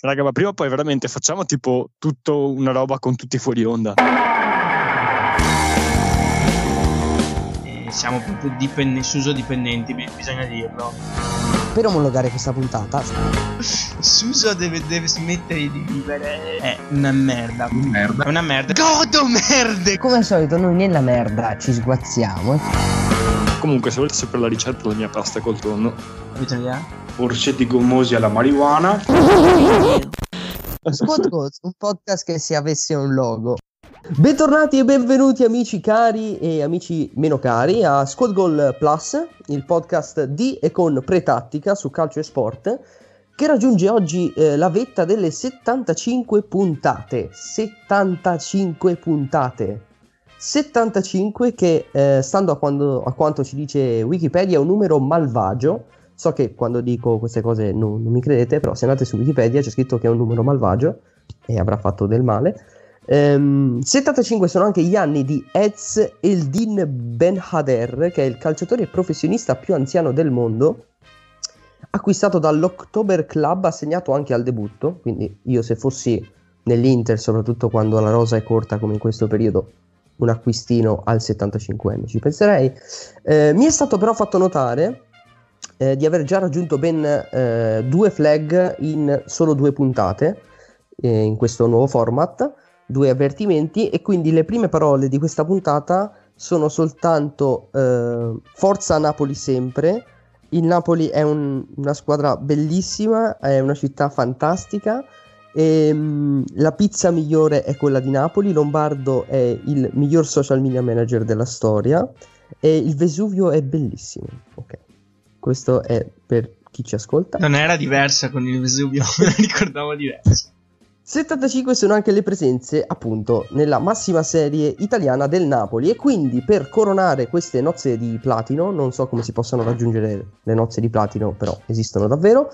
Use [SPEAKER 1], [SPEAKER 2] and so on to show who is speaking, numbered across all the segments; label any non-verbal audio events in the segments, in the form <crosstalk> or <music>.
[SPEAKER 1] Raga, ma prima o poi veramente facciamo tipo tutto una roba con tutti fuori onda.
[SPEAKER 2] Eh, siamo proprio dipen- Suso dipendenti, bi- bisogna dirlo.
[SPEAKER 3] Per omologare questa puntata,
[SPEAKER 2] Suso deve, deve smettere di vivere. È una merda.
[SPEAKER 4] Merda.
[SPEAKER 2] È una merda. Godo merde!
[SPEAKER 3] come al solito, noi nella merda ci sguazziamo.
[SPEAKER 1] Comunque, se volete sapere la ricetta della mia pasta col tonno,
[SPEAKER 2] Avete un'idea?
[SPEAKER 4] Orsetti gommosi alla marijuana.
[SPEAKER 3] Squad <laughs> Goals, un podcast che se avesse un logo. Bentornati e benvenuti amici cari e amici meno cari a Squad Goal Plus, il podcast di e con pretattica su calcio e sport, che raggiunge oggi eh, la vetta delle 75 puntate. 75 puntate. 75 che, eh, stando a, quando- a quanto ci dice Wikipedia, è un numero malvagio. So che quando dico queste cose non, non mi credete, però se andate su Wikipedia c'è scritto che è un numero malvagio e avrà fatto del male. Ehm, 75 sono anche gli anni di Ez Eldin Ben Hader, che è il calciatore professionista più anziano del mondo, acquistato dall'October Club, assegnato anche al debutto. Quindi io se fossi nell'Inter, soprattutto quando la rosa è corta come in questo periodo, un acquistino al 75enne ci penserei. Eh, mi è stato però fatto notare eh, di aver già raggiunto ben eh, due flag in solo due puntate eh, in questo nuovo format, due avvertimenti e quindi le prime parole di questa puntata sono soltanto eh, Forza Napoli sempre. Il Napoli è un- una squadra bellissima, è una città fantastica. E, mm, la pizza migliore è quella di Napoli. Lombardo è il miglior social media manager della storia. E il Vesuvio è bellissimo. Ok, questo è per chi ci ascolta.
[SPEAKER 2] Non era diversa con il Vesuvio, me <laughs> la ricordavo diversa.
[SPEAKER 3] 75 sono anche le presenze, appunto, nella massima serie italiana del Napoli. E quindi per coronare queste nozze di platino, non so come si possano raggiungere le nozze di platino, però esistono davvero.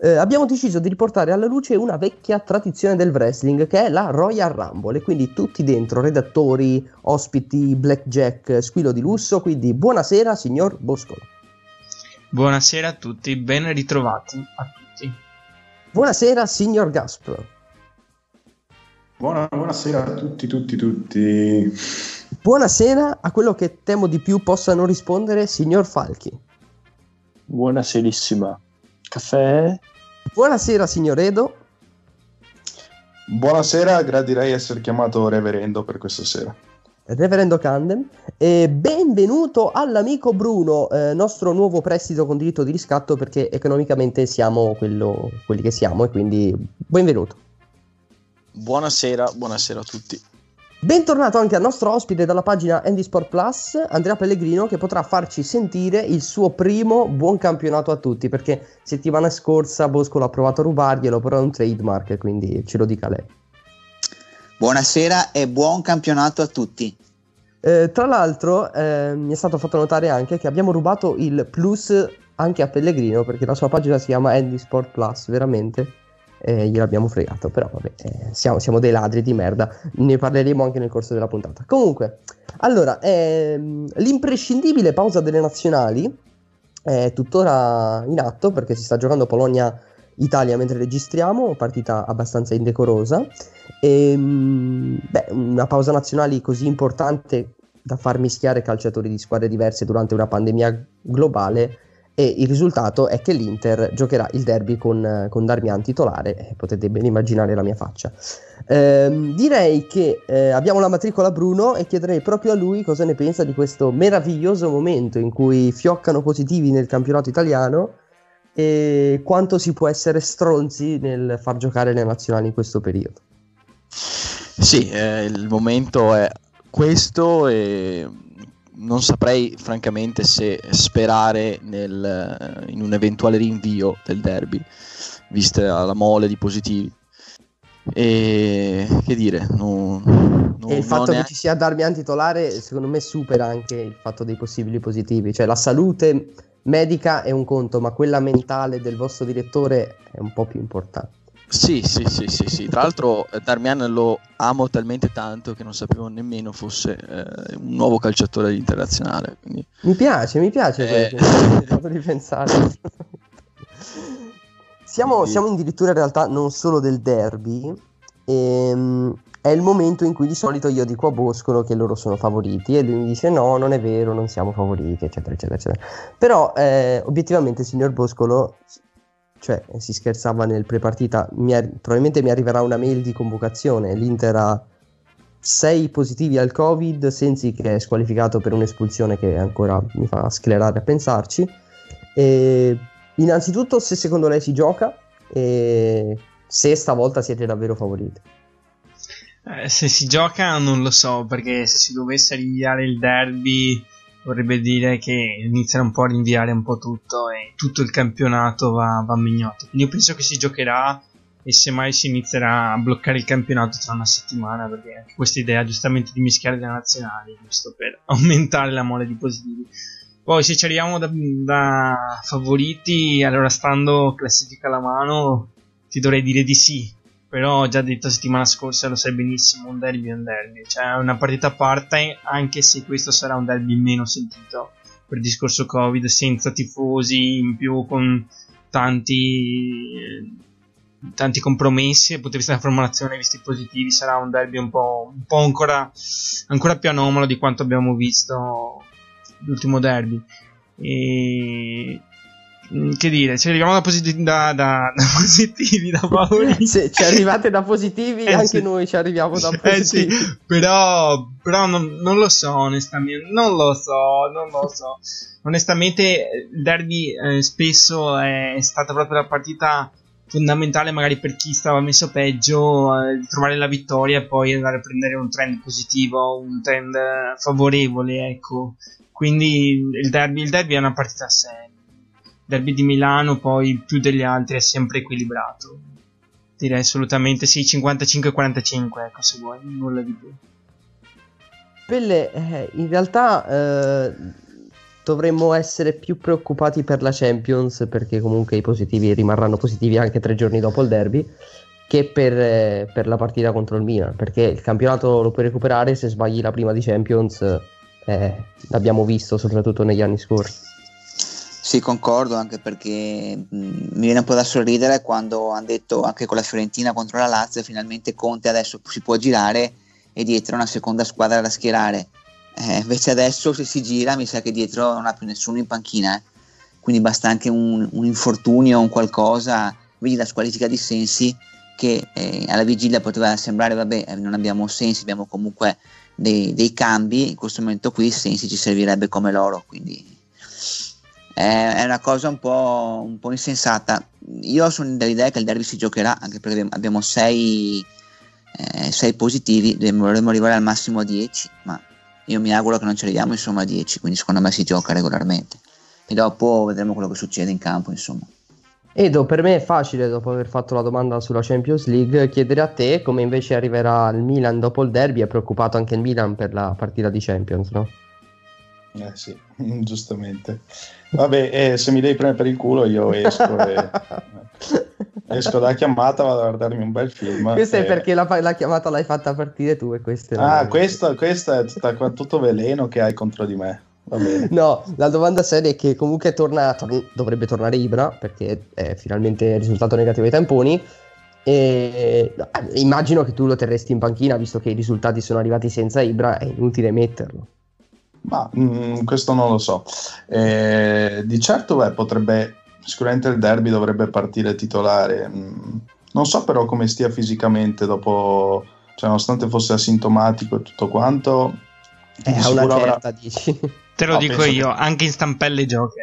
[SPEAKER 3] eh, abbiamo deciso di riportare alla luce una vecchia tradizione del wrestling che è la Royal Rumble. E quindi tutti dentro, redattori, ospiti, blackjack, squillo di lusso. Quindi buonasera, signor Boscolo.
[SPEAKER 2] Buonasera a tutti, ben ritrovati a tutti.
[SPEAKER 3] Buonasera, signor Gasp.
[SPEAKER 4] Buona- buonasera a tutti, tutti, tutti.
[SPEAKER 3] Buonasera a quello che temo di più possa non rispondere, signor Falchi.
[SPEAKER 1] buonaserissima. Caffè?
[SPEAKER 3] Buonasera, signor Edo.
[SPEAKER 4] Buonasera, gradirei essere chiamato reverendo per questa sera.
[SPEAKER 3] Reverendo Candem. E benvenuto all'amico Bruno, eh, nostro nuovo prestito con diritto di riscatto perché economicamente siamo quello- quelli che siamo e quindi benvenuto.
[SPEAKER 5] Buonasera, buonasera a tutti.
[SPEAKER 3] Bentornato anche al nostro ospite dalla pagina Andy Sport Plus, Andrea Pellegrino, che potrà farci sentire il suo primo buon campionato a tutti, perché settimana scorsa Bosco l'ha provato a rubarglielo, però è un trademark, quindi ce lo dica lei.
[SPEAKER 6] Buonasera e buon campionato a tutti.
[SPEAKER 3] Eh, tra l'altro, eh, mi è stato fatto notare anche che abbiamo rubato il plus anche a Pellegrino perché la sua pagina si chiama Andy Sport Plus, veramente. E gliel'abbiamo fregato, però vabbè, eh, siamo, siamo dei ladri di merda. Ne parleremo anche nel corso della puntata. Comunque, allora, ehm, l'imprescindibile pausa delle nazionali è tuttora in atto perché si sta giocando Polonia-Italia mentre registriamo, partita abbastanza indecorosa. E, mm, beh, una pausa nazionali così importante da far mischiare calciatori di squadre diverse durante una pandemia globale e il risultato è che l'Inter giocherà il derby con, con Darmian titolare e potete ben immaginare la mia faccia. Ehm, direi che eh, abbiamo la matricola Bruno e chiederei proprio a lui cosa ne pensa di questo meraviglioso momento in cui fioccano positivi nel campionato italiano e quanto si può essere stronzi nel far giocare le nazionali in questo periodo.
[SPEAKER 5] Sì, eh, il momento è questo e non saprei francamente se sperare nel- in un eventuale rinvio del derby, vista la mole di positivi. E che dire, non, non-
[SPEAKER 3] e il fatto che
[SPEAKER 5] è-
[SPEAKER 3] ci sia Darmian titolare, secondo me, supera anche il fatto dei possibili positivi. Cioè, la salute medica è un conto, ma quella mentale del vostro direttore è un po' più importante.
[SPEAKER 5] Sì, sì, sì, sì, sì. Tra l'altro eh, Darmian lo amo talmente tanto che non sapevo nemmeno fosse eh, un nuovo calciatore internazionale. Quindi...
[SPEAKER 3] Mi piace, mi piace
[SPEAKER 5] Eh.
[SPEAKER 3] questo, fatto ripensare. <laughs> Siamo,
[SPEAKER 4] Sì.
[SPEAKER 3] siamo addirittura in realtà non solo del derby, ehm, è il momento in cui di solito io dico a Boscolo che loro sono favoriti e lui mi dice no, non è vero, non siamo favoriti, eccetera, eccetera, eccetera. Però eh, obiettivamente, signor Boscolo, cioè si scherzava nel prepartita, mi arri- probabilmente mi arriverà una mail di convocazione, l'Inter ha 6 positivi al Covid, Sensi che è squalificato per un'espulsione che ancora mi fa sclerare a pensarci. E innanzitutto se secondo lei si gioca e se stavolta siete davvero favoriti.
[SPEAKER 2] Eh, se si gioca non lo so, perché se si dovesse rinviare il derby vorrebbe dire che iniziano un po' a rinviare un po' tutto e tutto il campionato va, va a mignotte. Quindi io penso che si giocherà e semmai si inizierà a bloccare il campionato tra una settimana, perché questa idea giustamente di mischiare le nazionali, giusto per <laughs> aumentare la mole di positivi. Poi se ci arriviamo da, da favoriti, allora stando classifica alla mano, ti dovrei dire di sì, però ho già detto settimana scorsa, lo sai benissimo, un derby è un derby, cioè una partita a parte, anche se questo sarà un derby meno sentito per discorso Covid, senza tifosi, in più con tanti, tanti compromessi dal punto di vista della formulazione, visti positivi, sarà un derby un po', un po' ancora, ancora più anomalo di quanto abbiamo visto l'ultimo derby. E che dire, ci arriviamo da, posit- da, da- <laughs> da positivi, da favoriti. <laughs>
[SPEAKER 3] Se ci arrivate da positivi,
[SPEAKER 2] Eh,
[SPEAKER 3] anche
[SPEAKER 2] sì.
[SPEAKER 3] noi ci arriviamo da
[SPEAKER 2] Eh sì,
[SPEAKER 3] positivi.
[SPEAKER 2] però, però non, non lo so, onestamente. Non lo so, non lo so. Onestamente, il derby eh, spesso è stata proprio la partita fondamentale, magari per chi stava messo peggio, eh, trovare la vittoria e poi andare a prendere un trend positivo, un trend eh, favorevole, ecco. Quindi il derby, il derby è una partita a sé. Derby di Milano, poi più degli altri, è sempre equilibrato. Direi assolutamente sì, 55-45, ecco se vuoi, nulla di più.
[SPEAKER 3] Pelle, eh, in realtà eh, dovremmo essere più preoccupati per la Champions perché comunque i positivi rimarranno positivi anche tre giorni dopo il derby che per, eh, per la partita contro il Milan perché il campionato lo puoi recuperare se sbagli la prima di Champions eh, l'abbiamo visto soprattutto negli anni scorsi
[SPEAKER 6] Sì, concordo anche perché mh, mi viene un po' da sorridere quando hanno detto anche con la Fiorentina contro la Lazio finalmente Conte adesso si può girare e dietro una seconda squadra da schierare. Eh, invece adesso se si gira mi sa che dietro non ha più nessuno in panchina, eh. quindi basta anche un, un infortunio o un qualcosa, vedi la squalifica di Sensi che eh, alla vigilia poteva sembrare vabbè eh, non abbiamo Sensi, abbiamo comunque dei, dei cambi, in questo momento qui Sensi ci servirebbe come loro, quindi è una cosa un po', un po' insensata. Io sono dell'idea che il derby si giocherà, anche perché abbiamo- abbiamo 6 positivi, dovremmo dovremmo arrivare al massimo a 10, ma io mi auguro che non ci arriviamo insomma a 10, quindi secondo me si gioca regolarmente. E dopo vedremo quello che succede in campo, insomma.
[SPEAKER 3] Edo, per me è facile dopo aver fatto la domanda sulla Champions League chiedere a te come invece arriverà il Milan dopo il derby, è preoccupato anche il Milan per la partita di Champions, no?
[SPEAKER 4] Eh sì, <laughs> giustamente. Vabbè, eh, se mi devi prendere per il culo io esco, e, <laughs> esco dalla chiamata, vado a guardarmi un bel film.
[SPEAKER 3] Questo è
[SPEAKER 4] e-
[SPEAKER 3] perché la, la chiamata l'hai fatta partire tu e questo è
[SPEAKER 4] Ah, questo, questo è tutta- tutto veleno che hai contro di me.
[SPEAKER 3] No, la domanda seria è che comunque torna, tor- dovrebbe tornare Ibra perché è finalmente risultato negativo ai tamponi. E eh, immagino che tu lo terresti in panchina visto che i risultati sono arrivati senza Ibra, è inutile metterlo.
[SPEAKER 4] Ma mm, questo non lo so. Eh, di certo, beh, potrebbe. Sicuramente il derby dovrebbe partire titolare. Mm, non so però come stia fisicamente dopo. Cioè, nonostante fosse asintomatico e tutto quanto.
[SPEAKER 3] A una
[SPEAKER 4] sicuro avrà-
[SPEAKER 3] certa, dici.
[SPEAKER 2] Te lo
[SPEAKER 4] No,
[SPEAKER 2] dico io,
[SPEAKER 4] che-
[SPEAKER 2] anche in stampelle gioca.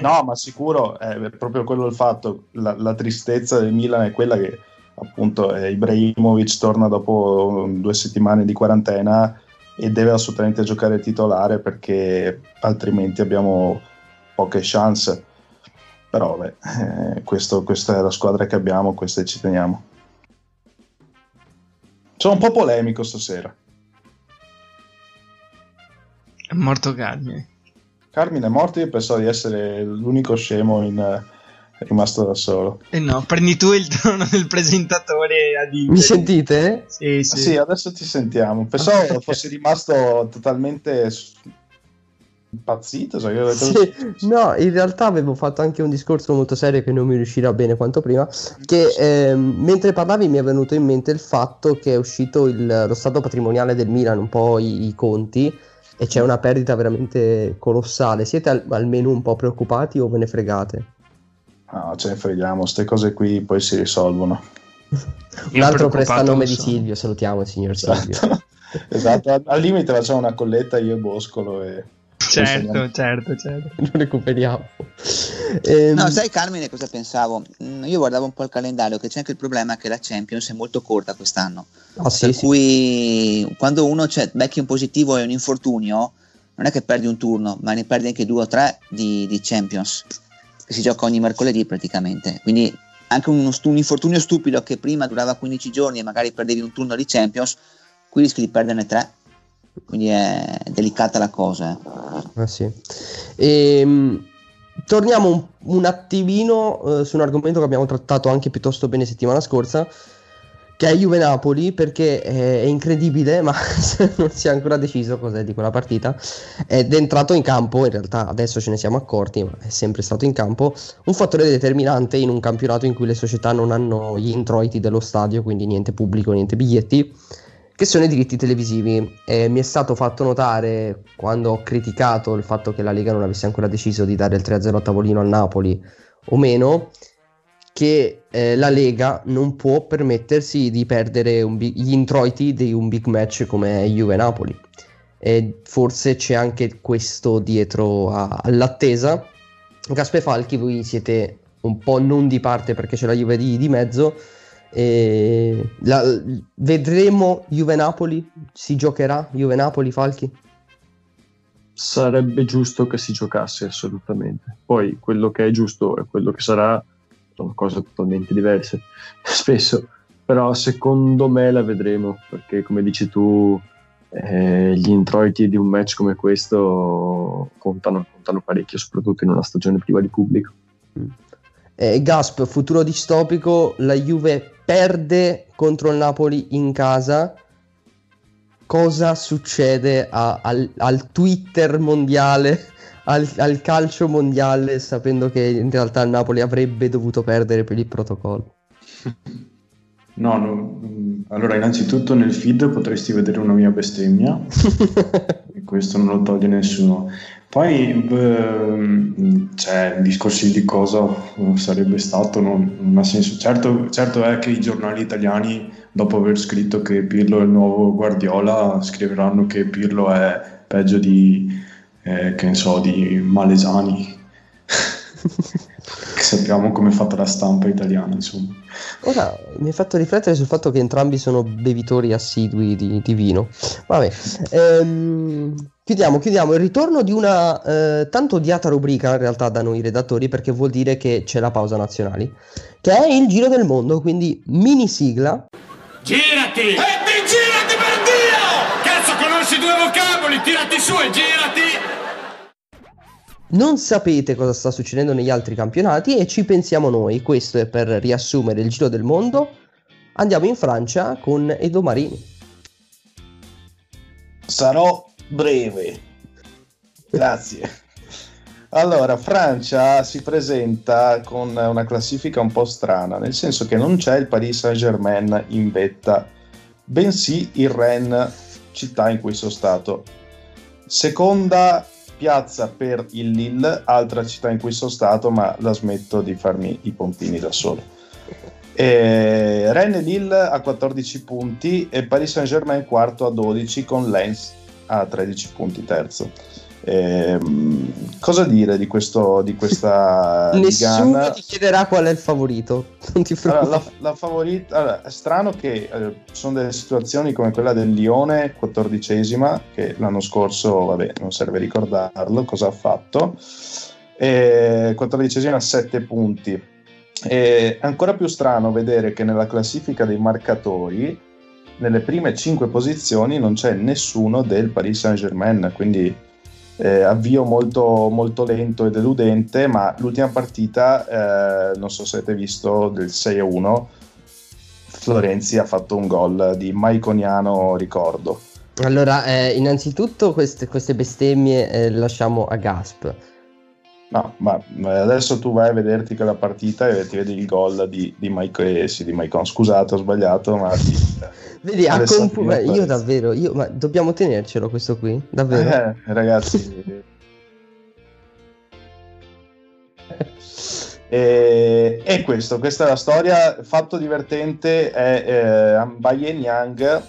[SPEAKER 4] No, ma sicuro è proprio quello il fatto. La, la tristezza del Milan è quella che appunto eh, Ibrahimovic torna dopo due settimane di quarantena e deve assolutamente giocare titolare perché altrimenti abbiamo poche chance. Però beh, eh, questo- questa è la squadra che abbiamo, queste ci teniamo. Sono un po' polemico stasera.
[SPEAKER 2] È morto Carmine.
[SPEAKER 4] Carmine è morto, io pensavo di essere l'unico scemo in, eh, rimasto da solo.
[SPEAKER 2] E no, prendi tu il trono del presentatore Inter.
[SPEAKER 3] Mi sentite?
[SPEAKER 2] Sì,
[SPEAKER 4] Sì.
[SPEAKER 2] sì.
[SPEAKER 4] adesso ti sentiamo. Pensavo fossi rimasto totalmente impazzito? Sai che
[SPEAKER 3] sì, no, in realtà avevo fatto anche un discorso molto serio che non mi riuscirà bene quanto prima. Che eh, mentre parlavi mi è venuto in mente il fatto che è uscito il, lo stato patrimoniale del Milan, un po' i, i conti, e c'è una perdita veramente colossale. Siete al, almeno un po' preoccupati o ve ne fregate?
[SPEAKER 4] No, ce ne freghiamo, queste cose qui poi si risolvono.
[SPEAKER 3] un altro prestanome di Silvio, salutiamo il signor
[SPEAKER 4] esatto.
[SPEAKER 3] Silvio. <laughs>
[SPEAKER 4] esatto, al limite facciamo una colletta io e Boscolo e
[SPEAKER 2] Certo, certo, certo. <laughs>
[SPEAKER 3] Lo recuperiamo.
[SPEAKER 6] Ehm... No, sai Carmine cosa pensavo? Mm, io guardavo un po' il calendario che c'è anche il problema che la Champions è molto corta quest'anno.
[SPEAKER 3] Sì,
[SPEAKER 6] per
[SPEAKER 3] sì.
[SPEAKER 6] cui quando uno cioè, becchi un positivo e un infortunio, non è che perdi un turno, ma ne perdi anche due o tre di, di Champions, si gioca ogni mercoledì praticamente. Quindi anche uno, un infortunio stupido che prima durava 15 giorni e magari perdevi un turno di Champions, qui rischi di perderne tre quindi è delicata la cosa.
[SPEAKER 3] Eh. Ah, sì. ehm, torniamo un, un attimino eh, su un argomento che abbiamo trattato anche piuttosto bene settimana scorsa, che è Juve Napoli, perché è incredibile, ma <laughs> non si è ancora deciso cos'è di quella partita. Ed è entrato in campo, in realtà adesso ce ne siamo accorti, ma è sempre stato in campo, un fattore determinante in un campionato in cui le società non hanno gli introiti dello stadio, quindi niente pubblico, niente biglietti che sono i diritti televisivi. Eh, mi è stato fatto notare quando ho criticato il fatto che la Lega non avesse ancora deciso di dare il 3-0 a tavolino al Napoli o meno, che eh, la Lega non può permettersi di perdere big, gli introiti di un big match come Juve Napoli. E forse c'è anche questo dietro a, all'attesa. Gaspe Falchi, voi siete un po' non di parte perché c'è la Juve di, di mezzo la, vedremo Juve Napoli? Si giocherà Juve Napoli Falchi?
[SPEAKER 7] Sarebbe giusto che si giocasse assolutamente. Poi quello che è giusto e quello che sarà sono cose totalmente diverse <laughs> spesso, però secondo me la vedremo perché come dici tu eh, gli introiti di un match come questo contano, contano parecchio, soprattutto in una stagione priva di pubblico.
[SPEAKER 3] Eh, Gasp, futuro distopico, la Juve perde contro il Napoli in casa. Cosa succede a, al, al, Twitter mondiale, al, al, calcio mondiale, sapendo che in realtà il Napoli avrebbe dovuto perdere per il protocollo? <laughs>
[SPEAKER 4] No, no, allora innanzitutto nel feed potresti vedere una mia bestemmia, <laughs> e questo non lo toglie nessuno. Poi, beh, cioè, discorsi di cosa sarebbe stato, non, non ha senso. Certo, certo, è che i giornali italiani, dopo aver scritto che Pirlo è il nuovo Guardiola, scriveranno che Pirlo è peggio di, eh, che ne so, di Malesani. <laughs> sappiamo come è fatta la stampa italiana, insomma.
[SPEAKER 3] Ora mi hai fatto riflettere sul fatto che entrambi sono bevitori assidui di, di vino. Vabbè, ehm, chiudiamo, chiudiamo. Il ritorno di una eh, tanto odiata rubrica in realtà da noi redattori perché vuol dire che c'è la pausa nazionali, che è il giro del mondo, quindi mini sigla.
[SPEAKER 8] Girati! E ti girati per Dio! Cazzo, conosci due vocaboli, tirati su e girati!
[SPEAKER 3] Non sapete cosa sta succedendo negli altri campionati e ci pensiamo noi. Questo è per riassumere il giro del mondo. Andiamo in Francia con Edo Marini.
[SPEAKER 4] Sarò breve. Grazie. Allora, Francia si presenta con una classifica un po' strana, nel senso che non c'è il Paris Saint-Germain in vetta, bensì il Rennes, città in cui sono stato. Seconda piazza per il Lille, altra città in cui sono stato, ma la smetto di farmi i pontini da solo. E Rennes Lille a 14 punti e Paris Saint Germain quarto a 12 con Lens a 13 punti terzo. E, cosa dire di, questo, di questa <laughs>
[SPEAKER 3] Nessuno
[SPEAKER 4] Ligan?
[SPEAKER 3] ti chiederà qual è il favorito. <laughs> Non ti
[SPEAKER 4] allora,
[SPEAKER 3] preoccupare.
[SPEAKER 4] la, la favorita allora, è strano che eh, sono delle situazioni come quella del Lione, 14esima, che l'anno scorso, vabbè, non serve ricordarlo cosa ha fatto. 14esima a 7 punti. È ancora più strano vedere che nella classifica dei marcatori, nelle prime 5 posizioni, non c'è nessuno del Paris Saint-Germain, quindi eh, avvio molto, molto lento e deludente, ma l'ultima partita, eh, non so se avete visto, del 6-1, Florenzi ha fatto un gol di Maiconiano ricordo.
[SPEAKER 3] Allora, eh, innanzitutto queste, queste bestemmie eh, lasciamo a Gasp.
[SPEAKER 4] No, ma ma adesso tu vai a vederti quella partita e ti vedi il gol di, di Mike, eh, sì, di Maicon. Scusate, ho sbagliato, ma di- <laughs>
[SPEAKER 3] Vedi, a
[SPEAKER 4] Alessandro
[SPEAKER 3] compu- ma io davvero, io, ma dobbiamo tenercelo questo qui? Davvero?
[SPEAKER 4] Eh, ragazzi. <laughs> e, e questo, questa è la storia. Fatto divertente è eh, Mbaye Niang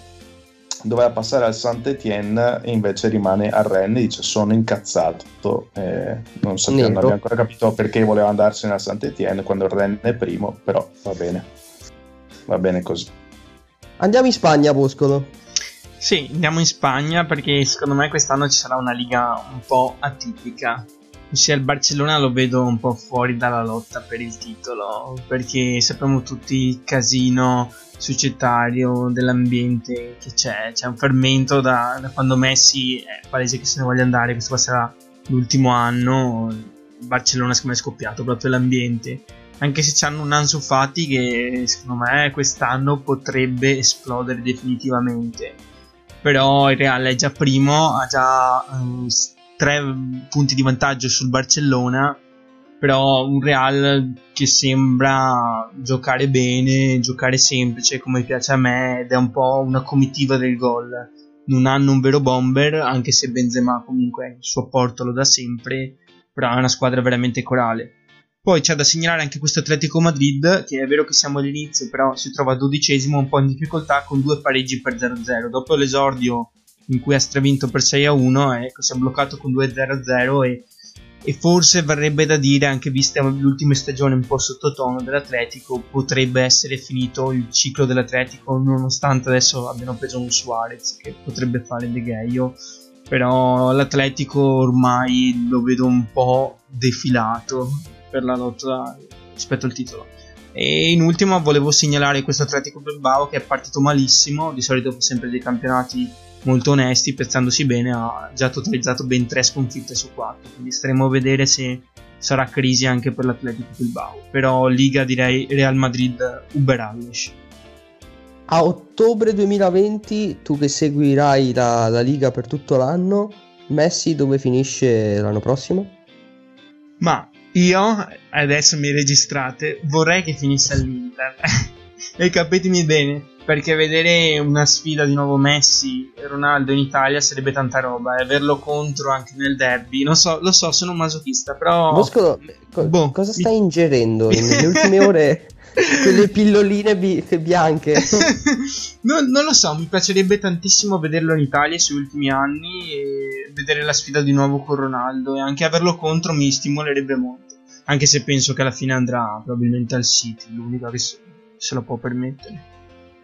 [SPEAKER 4] doveva passare al Saint-Étienne e invece rimane a Rennes e dice sono incazzato Eh, non sappiamo, non abbiamo ancora capito perché voleva andarsene al Saint-Étienne quando il Rennes è primo però va bene va bene così
[SPEAKER 3] Andiamo in Spagna, Boscolo.
[SPEAKER 2] Sì, andiamo in Spagna perché secondo me quest'anno ci sarà una liga un po' atipica. Ossia il Barcellona lo vedo un po' fuori dalla lotta per il titolo perché sappiamo tutti il casino societario dell'ambiente che c'è, c'è un fermento da, da quando Messi è palese che se ne voglia andare, questo qua sarà l'ultimo anno, il Barcellona secondo me è scoppiato proprio l'ambiente anche se c'hanno un Ansu Fati che secondo me quest'anno potrebbe esplodere definitivamente però il Real è già primo ha già eh, tre punti di vantaggio sul Barcellona però un Real che sembra giocare bene giocare semplice come piace a me ed è un po' una comitiva del gol non hanno un vero bomber anche se Benzema comunque il suo apporto lo dà sempre però è una squadra veramente corale poi c'è da segnalare anche questo Atletico Madrid, che è vero che siamo all'inizio, però si trova dodicesimo, un po' in difficoltà, con due pareggi per 0-0. Dopo l'esordio in cui ha stravinto per 6-1, ecco, si è bloccato con 2-0-0 e, e forse varrebbe da dire, anche viste l'ultima stagione un po' sottotono dell'Atletico, potrebbe essere finito il ciclo dell'Atletico, nonostante adesso abbiano preso un Suarez che potrebbe fare De Gea però l'Atletico ormai lo vedo un po' defilato per la lotta rispetto al titolo. E in ultimo volevo segnalare questo Atletico Bilbao che è partito malissimo, di solito sempre dei campionati molto onesti, piazzandosi bene, ha già totalizzato ben 3 sconfitte su 4, quindi staremo a vedere se sarà crisi anche per l'Atletico Bilbao. Però Liga direi Real Madrid Uber Alles.
[SPEAKER 3] A ottobre 2020, tu che seguirai la, la Liga per tutto l'anno, Messi dove finisce l'anno prossimo?
[SPEAKER 2] Ma io, adesso mi registrate, vorrei che finisse all'Inter. <laughs> e capitemi bene, perché vedere una sfida di nuovo Messi e Ronaldo in Italia sarebbe tanta roba. E averlo contro anche nel derby, non so, lo so, sono un masochista, però...
[SPEAKER 3] Boscolo, co-
[SPEAKER 2] Boh.
[SPEAKER 3] cosa stai ingerendo nelle <laughs> ultime ore? Quelle pilloline bi- bianche. <laughs>
[SPEAKER 2] non, non lo so, mi piacerebbe tantissimo vederlo in Italia sui ultimi anni e vedere la sfida di nuovo con Ronaldo e anche averlo contro mi stimolerebbe molto. Anche se penso che alla fine andrà probabilmente al City, l'unica che se, se lo può permettere.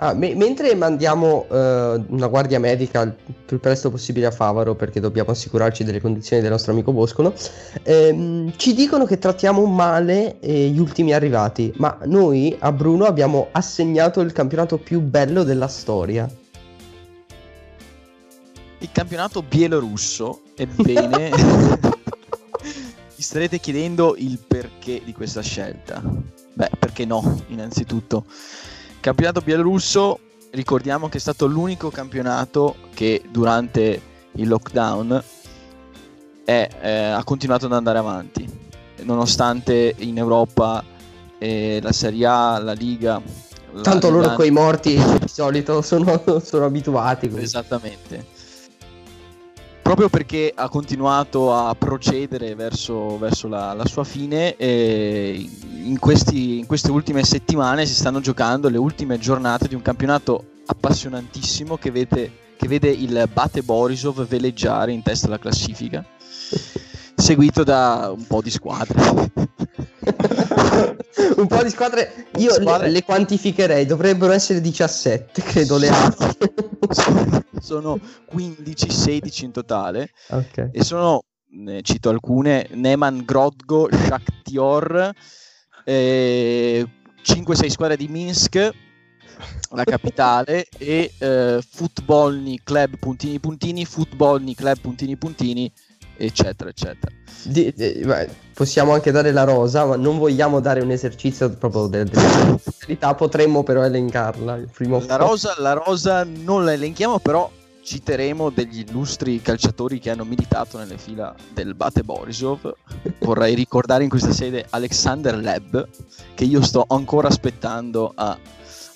[SPEAKER 3] Ah, me- mentre mandiamo eh, una guardia medica il più presto possibile a Favaro perché dobbiamo assicurarci delle condizioni del nostro amico Boscolo, ehm, ci dicono che trattiamo male eh, gli ultimi arrivati, ma noi a Bruno abbiamo assegnato il campionato più bello della storia.
[SPEAKER 5] Il campionato bielorusso, ebbene, <laughs> vi starete chiedendo il perché di questa scelta. Beh, perché no, innanzitutto. Campionato bielorusso, ricordiamo che è stato l'unico campionato che durante il lockdown è, eh, ha continuato ad andare avanti, nonostante in Europa eh, la Serie A, la Liga... la
[SPEAKER 3] Tanto loro
[SPEAKER 5] Liga-
[SPEAKER 3] coi morti <laughs> di solito sono, sono abituati. quindi.
[SPEAKER 5] Esattamente. Proprio perché ha continuato a procedere verso, verso la, la sua fine, in, questi- in queste ultime settimane si stanno giocando le ultime giornate di un campionato appassionantissimo che vede, che vede il Bate Borisov veleggiare in testa alla classifica, seguito da un po' di squadre. <laughs>
[SPEAKER 3] Un po' di squadre, io
[SPEAKER 5] Squadre-
[SPEAKER 3] Le, le quantificherei, dovrebbero essere 17, credo le altre.
[SPEAKER 5] Sono 15-16 in totale.
[SPEAKER 3] ok.
[SPEAKER 5] e sono, ne cito alcune, Neman Grodgo, Shakhtar, eh, 5-6 squadre di Minsk, la capitale, e eh, Futbolni Club puntini puntini, Futbolni Club puntini puntini, eccetera, eccetera.
[SPEAKER 3] Di- di- beh, possiamo anche dare la rosa, ma non vogliamo dare un esercizio proprio del- della verità, potremmo però elencarla. Il primo
[SPEAKER 5] La rosa, la rosa non la elenchiamo, però citeremo degli illustri calciatori che hanno militato nelle fila del Bate Borisov. Vorrei ricordare in questa sede Alexander Leb, che io sto ancora aspettando a-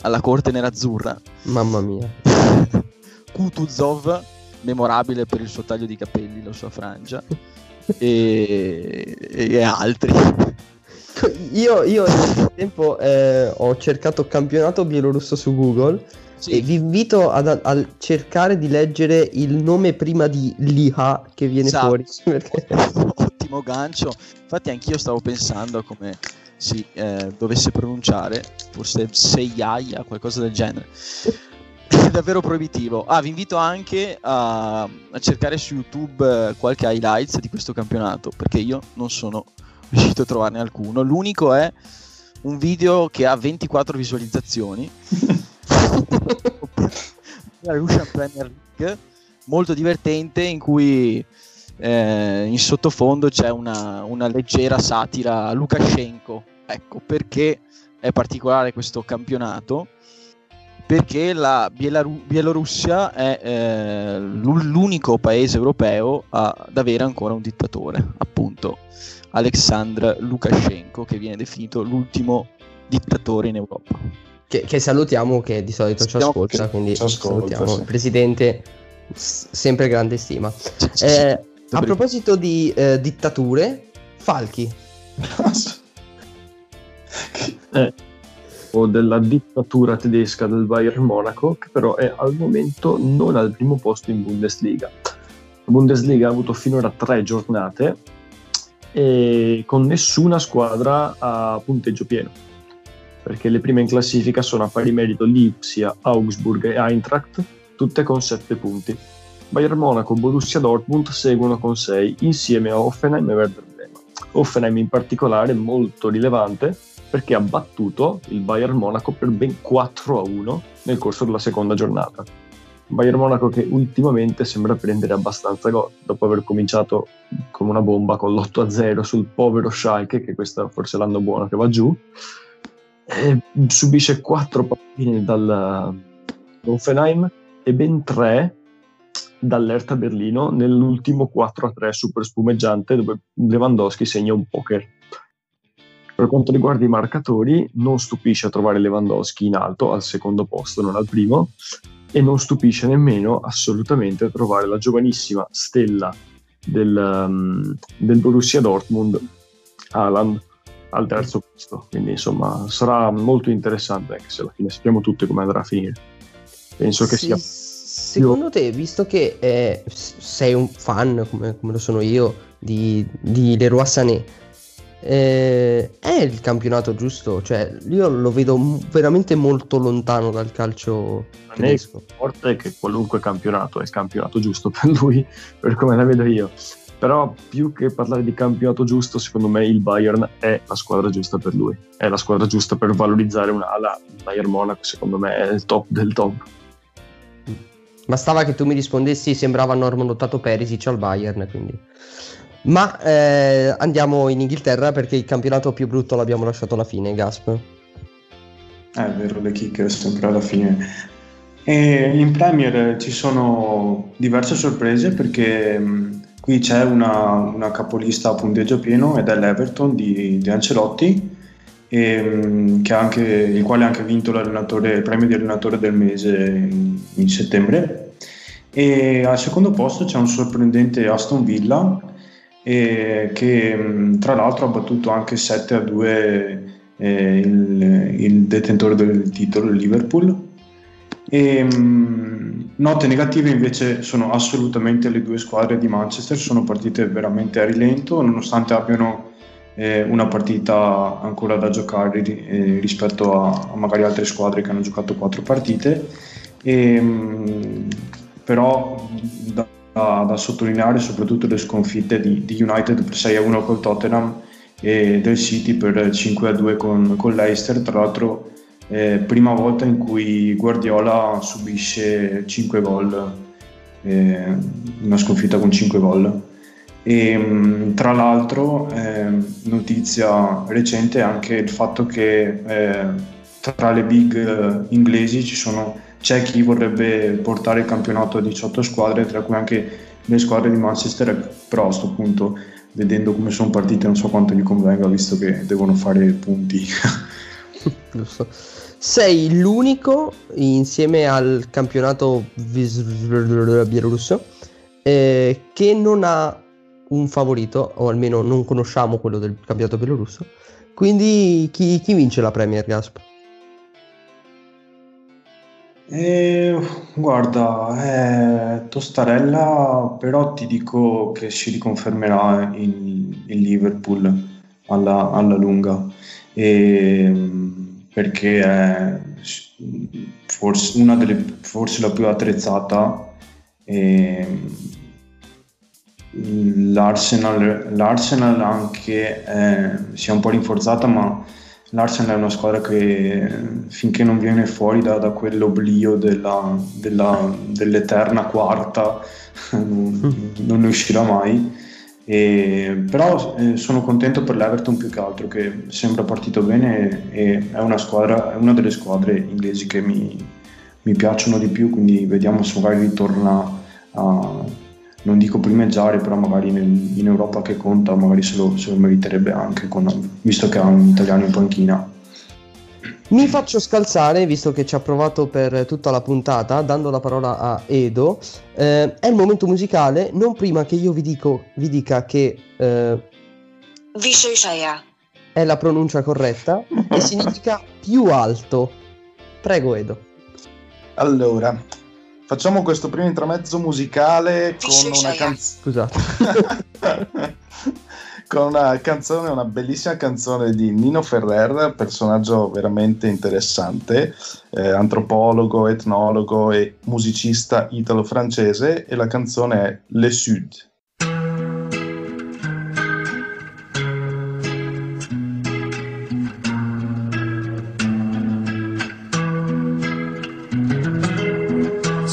[SPEAKER 5] alla corte nerazzurra.
[SPEAKER 3] Mamma mia. <laughs>
[SPEAKER 5] Kutuzov, memorabile per il suo taglio di capelli, la sua frangia, <laughs> e, e altri.
[SPEAKER 3] Io, io nel tempo eh, ho cercato campionato bielorusso su Google
[SPEAKER 5] Sì.
[SPEAKER 3] e vi invito ad- a cercare di leggere il nome prima di Liha che viene
[SPEAKER 5] Esatto.
[SPEAKER 3] fuori. <laughs> perché-
[SPEAKER 5] Ottimo gancio. Infatti, anch'io stavo pensando a come si eh, dovesse pronunciare, forse Seiyaia, qualcosa del genere. È davvero proibitivo. Ah, vi invito anche a, a cercare su YouTube eh, qualche highlights di questo campionato, perché io non sono <laughs> riuscito a trovarne alcuno. L'unico è un video che ha 24 visualizzazioni. <laughs> la Russian Premier League molto divertente in cui eh, in sottofondo c'è una, una leggera satira a Lukashenko. Ecco perché è particolare questo campionato. Perché la Bielaru- Bielorussia è eh, l'u- l'unico paese europeo a- ad avere ancora un dittatore, appunto Alexandr Lukashenko, che viene definito l'ultimo dittatore in Europa.
[SPEAKER 3] che, che salutiamo che di solito ci ascolta,
[SPEAKER 4] che
[SPEAKER 3] quindi
[SPEAKER 4] ci ascolta,
[SPEAKER 3] salutiamo
[SPEAKER 4] sì.
[SPEAKER 3] il presidente, s- sempre grande stima.
[SPEAKER 5] Sì, sì,
[SPEAKER 3] Eh, a proposito di eh, dittature, Falchi. <laughs>
[SPEAKER 7] o della dittatura tedesca del Bayern Monaco, che però è al momento non al primo posto in Bundesliga. La Bundesliga ha avuto finora tre giornate e con nessuna squadra a punteggio pieno, perché le prime in classifica sono a pari merito Lipsia, Augsburg e Eintracht, tutte con 7 punti. Bayern Monaco, Borussia Dortmund seguono con 6 insieme a Hoffenheim e Werder Bremen. Hoffenheim in particolare molto rilevante perché ha battuto il Bayern Monaco per ben 4 a 1 nel corso della seconda giornata. Bayern Monaco che ultimamente sembra prendere abbastanza gol dopo aver cominciato come una bomba con l'8 a 0 sul povero Schalke che questo è forse l'anno buono che va giù subisce 4 pattine dal Hoffenheim e ben 3 dall'Erta Berlino nell'ultimo 4 a 3 super spumeggiante dove Lewandowski segna un poker. Per quanto riguarda i marcatori, non stupisce a trovare Lewandowski in alto al secondo posto, non al primo, e non stupisce nemmeno assolutamente a trovare la giovanissima stella del, um, del Borussia Dortmund, Haaland, al terzo posto. Quindi insomma sarà molto interessante, anche se alla fine sappiamo tutti come andrà a finire. Penso che
[SPEAKER 3] Sì,
[SPEAKER 7] sia
[SPEAKER 3] Secondo te, visto che eh, sei un fan, come, come lo sono io, di, di Leroy Sané, eh, è il campionato giusto? Cioè, io lo vedo m- veramente molto lontano dal calcio tedesco.
[SPEAKER 7] forte che qualunque campionato è il campionato giusto per lui, <laughs> per come la vedo io. Però più che parlare di campionato giusto, secondo me il Bayern è la squadra giusta per lui. È la squadra giusta per valorizzare un'ala. Il Bayern Monaco, secondo me, è il top del top.
[SPEAKER 3] Bastava che tu mi rispondessi, sembrava normodotato Perisic al Bayern, quindi... Ma eh, andiamo in Inghilterra perché il campionato più brutto l'abbiamo lasciato alla fine, Gasp.
[SPEAKER 9] Eh, È vero, le kicker sempre alla fine. E in Premier ci sono diverse sorprese perché mh, qui c'è una, una capolista a punteggio pieno ed è l'Everton di, di Ancelotti, e, mh, ha anche, il quale ha anche vinto il premio di allenatore del mese in, in settembre. E al secondo posto c'è un sorprendente Aston Villa e che mh, tra l'altro ha battuto anche 7 a 2 eh, il, il detentore del titolo, il Liverpool. E, mh, note negative invece sono assolutamente le due squadre di Manchester, sono partite veramente a rilento, nonostante abbiano eh, una partita ancora da giocare eh, rispetto a, a magari altre squadre che hanno giocato quattro partite. E, mh, però da, da- sottolineare soprattutto le sconfitte di, di United per 6 a 1 col Tottenham e del City per 5 a 2 con, con Leicester. Tra l'altro, eh, prima volta in cui Guardiola subisce 5 gol, eh, una sconfitta con 5 gol. E mh, tra l'altro, eh, notizia recente è anche il fatto che eh, tra le big inglesi ci sono c'è chi vorrebbe portare il campionato a 18 squadre, tra cui anche le squadre di Manchester, però a questo punto, vedendo come sono partite, non so quanto gli convenga, visto che devono fare punti. <laughs>
[SPEAKER 3] Giusto. Sei l'unico insieme al campionato bielorusso eh, che non ha un favorito, o almeno non conosciamo quello del campionato bielorusso. Quindi chi, chi vince la Premier Gasp?
[SPEAKER 9] Eh, guarda, è tostarella, però ti dico che si riconfermerà il, il Liverpool alla, alla lunga, e, perché è forse, una delle, forse la più attrezzata. E, l'Arsenal, l'Arsenal anche eh, si è un po' rinforzata, ma l'Arsenal è una squadra che finché non viene fuori da, da quell'oblio della, della, dell'eterna quarta <laughs> non, non ne uscirà mai. E, però eh, sono contento per l'Everton più che altro che sembra partito bene e è una, squadra, è una delle squadre inglesi che mi, mi piacciono di più quindi vediamo se magari ritorna a, non dico primeggiare, però magari nel, in Europa che conta, magari se lo, se lo meriterebbe anche, con, visto che ha un italiano in panchina.
[SPEAKER 3] Mi faccio scalzare, visto che ci ha provato per tutta la puntata, dando la parola a Edo. Eh, è il momento musicale, non prima che io vi, dico, vi dica che eh, è la pronuncia corretta e significa più alto. Prego Edo.
[SPEAKER 4] Allora, Facciamo questo primo intramezzo musicale con una canzone.
[SPEAKER 3] Scusate. <laughs>
[SPEAKER 4] con una canzone, una bellissima canzone di Nino Ferrer, personaggio veramente interessante, eh, antropologo, etnologo e musicista italo-francese, e la canzone è Le Sud.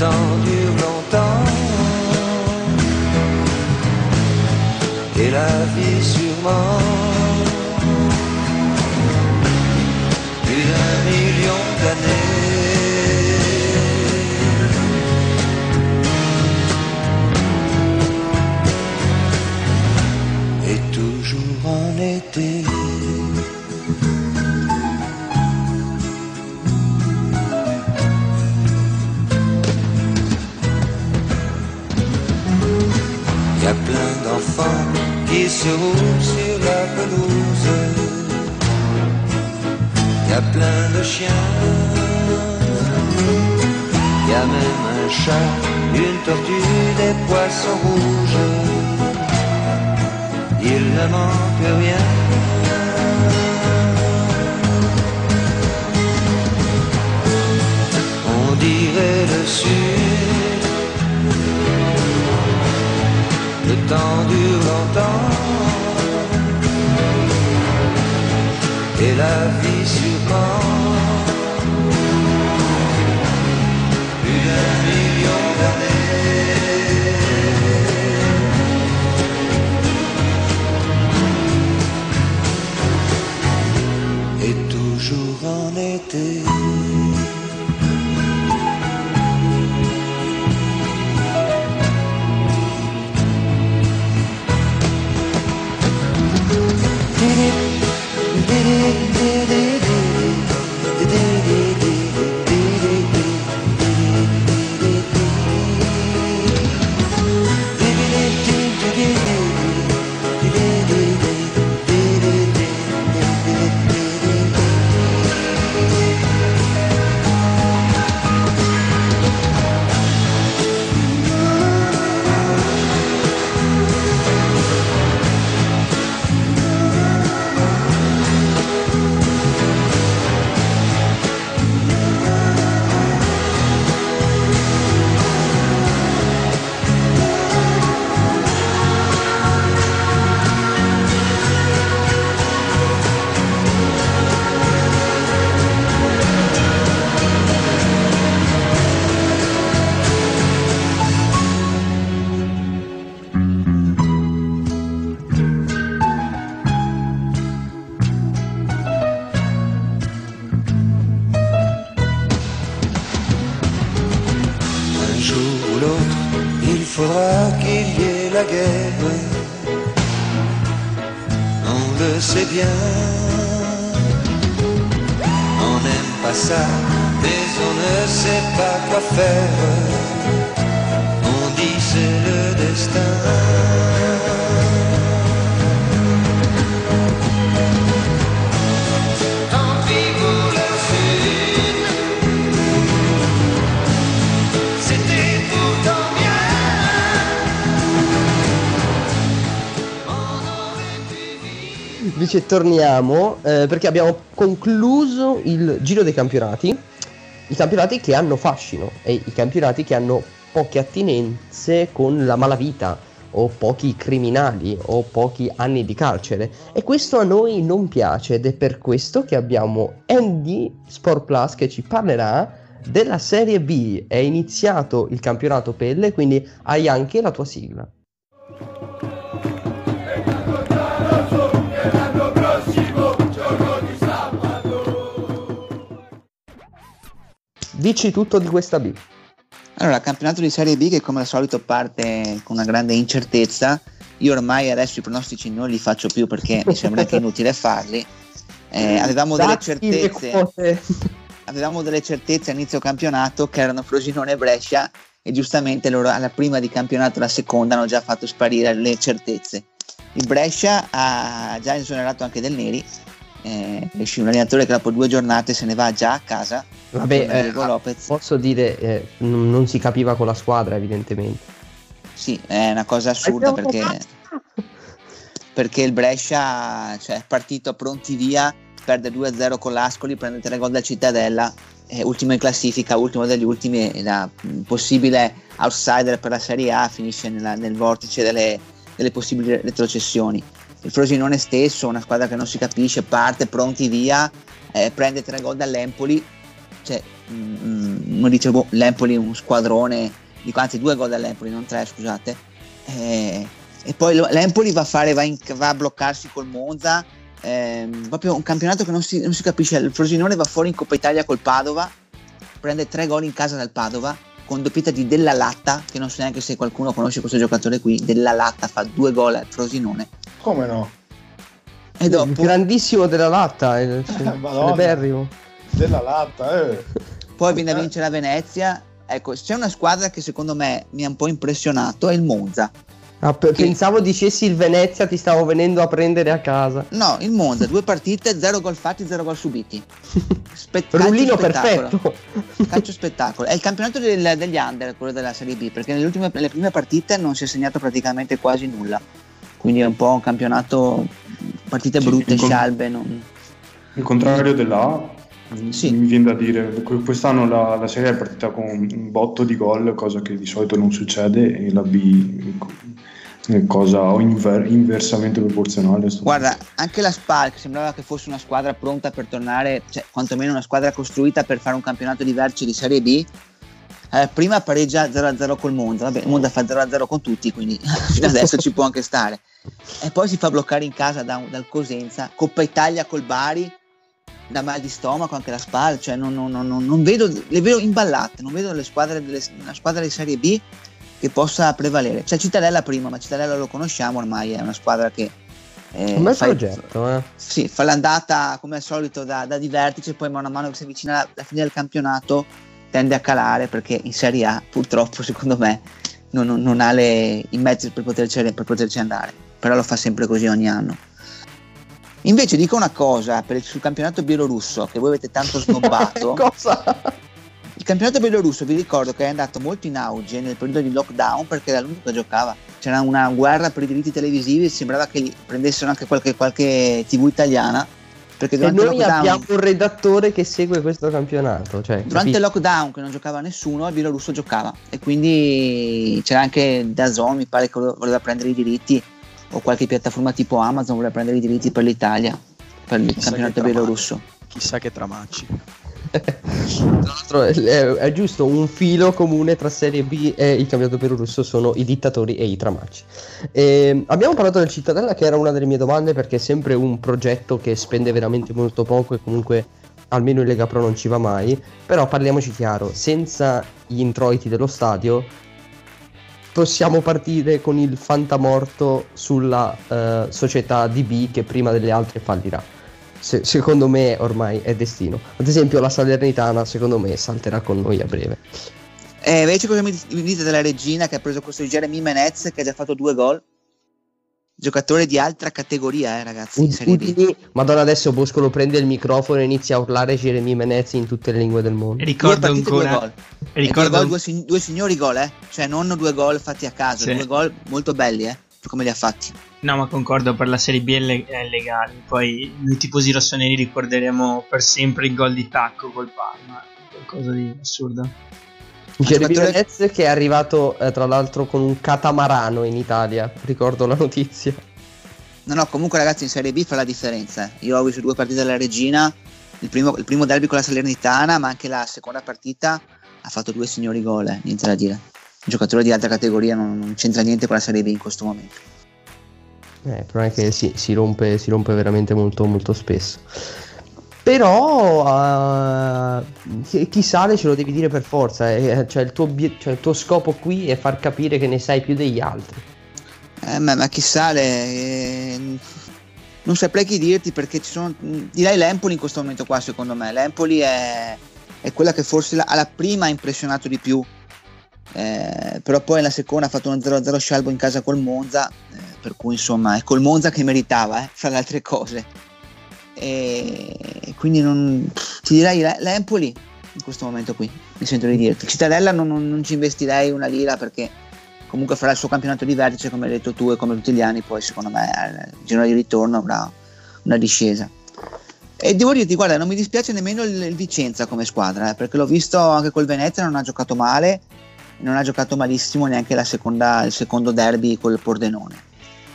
[SPEAKER 10] temps dure longtemps. Et la vie sûrement. Plus d'un million d'années. Plein d'enfants qui se roulent sur la pelouse. Y a plein de chiens. Y a même un chat, une tortue, des poissons rouges. Il ne manque rien. On dirait le sud le temps dure longtemps. Et la vie sûrement. Plus d'un million d'années. Et toujours en été.
[SPEAKER 3] Invece torniamo eh, perché abbiamo concluso il giro dei campionati, i campionati che hanno fascino e i campionati che hanno poche attinenze con la malavita o pochi criminali o pochi anni di carcere e questo a noi non piace ed è per questo che abbiamo Andy Sport Plus che ci parlerà della Serie B. È iniziato il campionato Pelle, quindi hai anche la tua sigla. Dici tutto di questa B.
[SPEAKER 6] Allora, campionato di Serie B che come al solito parte con una grande incertezza. Io ormai adesso i pronostici non li faccio più perché mi sembra anche inutile farli. Eh, avevamo delle certezze. avevamo delle certezze a inizio campionato che erano Frosinone e Brescia e giustamente loro alla prima di campionato e alla seconda hanno già fatto sparire le certezze. Il Brescia ha già esonerato anche Del Neri, eh, esce un allenatore che dopo due giornate se ne va già a casa.
[SPEAKER 3] Vabbè, eh,
[SPEAKER 6] Diego Lopez.
[SPEAKER 3] posso dire, eh, n- non si capiva con la squadra evidentemente.
[SPEAKER 6] Sì, è una cosa assurda perché, <laughs> perché il Brescia cioè, è partito a pronti via, perde 2-0 con l'Ascoli, prende 3 gol da Cittadella, è ultimo in classifica, ultimo degli ultimi, da possibile outsider per la Serie A finisce nella- nel vortice delle, delle possibili retrocessioni. Il Frosinone stesso, una squadra che non si capisce, parte pronti via, eh, prende 3 gol dall'Empoli, cioè, uno dice, boh, l'Empoli è un squadrone, dico, anzi due gol dall'Empoli, non tre, scusate. Eh, e poi l'Empoli va a, fare, va, in- va a bloccarsi col Monza, ehm, proprio un campionato che non si, non si capisce. Il Frosinone va fuori in Coppa Italia col Padova, prende tre gol in casa dal Padova, con doppietta di Della Latta, che non so neanche se qualcuno conosce questo giocatore qui, Della Latta fa due gol al Frosinone.
[SPEAKER 4] Come no?
[SPEAKER 6] E dopo...
[SPEAKER 3] Il grandissimo della latta, il <laughs> celeberrimo.
[SPEAKER 4] Della latta, eh.
[SPEAKER 6] Poi viene a vincere la Venezia. Ecco, c'è una squadra che secondo me mi ha un po' impressionato, è il Monza.
[SPEAKER 3] Ah, pe- Pensavo dicessi il Venezia, ti stavo venendo a prendere a casa.
[SPEAKER 6] No, il Monza, due partite, zero gol fatti, zero gol subiti. Spe- calcio
[SPEAKER 3] Rullino
[SPEAKER 6] spettacolo.
[SPEAKER 3] perfetto.
[SPEAKER 6] Calcio spettacolo. È il campionato del- degli under, quello della Serie B, perché nelle, ultime, nelle prime partite non si è segnato praticamente quasi nulla. Quindi è un po' un campionato, partite
[SPEAKER 9] Sì,
[SPEAKER 6] brutte,
[SPEAKER 9] con-
[SPEAKER 6] scialbe. non-
[SPEAKER 9] Il contrario della
[SPEAKER 6] Sì.
[SPEAKER 9] mi viene da dire, que- quest'anno la, la Serie è partita con un botto di gol, cosa che di solito non succede, e la B è cosa inver- inversamente proporzionale.
[SPEAKER 6] Guarda, anche la Spal, sembrava che fosse una squadra pronta per tornare, cioè quantomeno una squadra costruita per fare un campionato di vertice di Serie B, eh, prima pareggia 0-0 col Monza, vabbè, il Monza fa 0-0 con tutti, quindi fino <laughs> adesso ci può anche stare. E poi si fa bloccare in casa da- dal Cosenza, Coppa Italia col Bari, da mal di stomaco anche la Spal, cioè non, non- non- non- vedo, le vedo imballate, non vedo le squadre delle- una squadra di Serie B che possa prevalere. C'è Cittadella prima, ma Cittadella lo conosciamo ormai, è una squadra che... eh,
[SPEAKER 3] Un bel
[SPEAKER 6] fa
[SPEAKER 3] progetto, eh.
[SPEAKER 6] sì, fa l'andata come al solito da, da di vertice, poi mano a mano che si avvicina alla, alla fine del campionato tende a calare perché in Serie A purtroppo secondo me non, non- non ha le- i mezzi per poterci, per poterci andare, però lo fa sempre così ogni anno. Invece dico una cosa per il- sul campionato bielorusso che voi avete tanto <laughs> snobbato.
[SPEAKER 3] Cosa?
[SPEAKER 6] Il campionato bielorusso vi ricordo che è andato molto in auge nel periodo di lockdown perché era l'unico che giocava. C'era una guerra per i diritti televisivi, sembrava che prendessero anche qualche, qualche TV italiana. Perché
[SPEAKER 3] E
[SPEAKER 6] durante il
[SPEAKER 3] noi
[SPEAKER 6] lockdown,
[SPEAKER 3] abbiamo un redattore che segue questo campionato. Cioè,
[SPEAKER 6] durante
[SPEAKER 3] capisci?
[SPEAKER 6] il lockdown che non giocava nessuno, il bielorusso giocava. E quindi c'era anche Dazon, mi pare che voleva prendere i diritti, o qualche piattaforma tipo Amazon voleva prendere i diritti per l'Italia, per il
[SPEAKER 5] Chissà
[SPEAKER 6] campionato bielorusso.
[SPEAKER 5] Chissà che tramacci.
[SPEAKER 3] Tra l'altro è, è- è giusto un filo comune tra Serie B e il campionato bielorusso sono i dittatori e i tramacci. E abbiamo parlato del Cittadella che era una delle mie domande perché è sempre un progetto che spende veramente molto poco e comunque almeno in Lega Pro non ci va mai, però parliamoci chiaro, senza gli introiti dello stadio possiamo partire con il fantamorto sulla eh, società DB che prima delle altre fallirà. Se- secondo me ormai è destino. Ad esempio la Salernitana secondo me salterà con noi a breve.
[SPEAKER 6] E invece cosa mi mi dite della regina che ha preso questo Jeremy Menez che ha già fatto due gol? Giocatore di altra categoria, eh, ragazzi, in Serie B.
[SPEAKER 3] Udini, Madonna adesso Boscolo prende il microfono e inizia a urlare Jeremy Menez in tutte le lingue del mondo.
[SPEAKER 2] E ricordo
[SPEAKER 6] partite, due
[SPEAKER 2] ancora.
[SPEAKER 6] gol.
[SPEAKER 2] e
[SPEAKER 6] E
[SPEAKER 2] ricordo
[SPEAKER 6] due, gol, due, sig- due signori gol, eh? Cioè non due gol fatti a caso,
[SPEAKER 2] Sì.
[SPEAKER 6] due gol molto belli, eh? Per come li ha fatti.
[SPEAKER 2] No, ma concordo per la Serie B è, le- è legale. Poi noi tifosi rossoneri ricorderemo per sempre il gol di tacco col Parma. Qualcosa di assurdo.
[SPEAKER 3] Jeremy Menez che è arrivato eh, tra l'altro con un catamarano in Italia, <laughs> ricordo la notizia.
[SPEAKER 6] No, no, comunque ragazzi in Serie B fa la differenza. Io ho visto due partite della Regina, il primo, il primo derby con la Salernitana, ma anche la seconda partita ha fatto due signori gol, eh, niente da dire. Un giocatore di alta categoria non, non c'entra niente con la Serie B in questo momento.
[SPEAKER 3] Eh, il problema è che si, si rompe, si rompe veramente molto, molto spesso. Però eh, chi, sale ce lo devi dire per forza. eh, cioè, il tuo, obie- cioè, il tuo scopo qui è far capire che ne sai più degli altri.
[SPEAKER 6] Eh, ma, ma chi sale? eh, non saprei chi dirti perché ci sono. Direi l'Empoli in questo momento qua, secondo me. L'Empoli è, è quella che forse la- alla prima ha impressionato di più. eh, però poi nella seconda ha fatto uno 0-0 scialbo in casa col Monza. eh, per cui insomma è col Monza che meritava, eh, fra le altre cose. E quindi non, ti direi l'E- l'Empoli in questo momento qui. Mi sento di dirti. Cittadella non, non- non ci investirei una lira perché comunque farà il suo campionato di vertice come hai detto tu e come tutti gli anni poi secondo me al giro di ritorno avrà una discesa e devo dirti guarda non mi dispiace nemmeno il, il Vicenza come squadra eh, perché l'ho visto anche col Venezia non ha giocato male non ha giocato malissimo neanche seconda, il secondo derby col Pordenone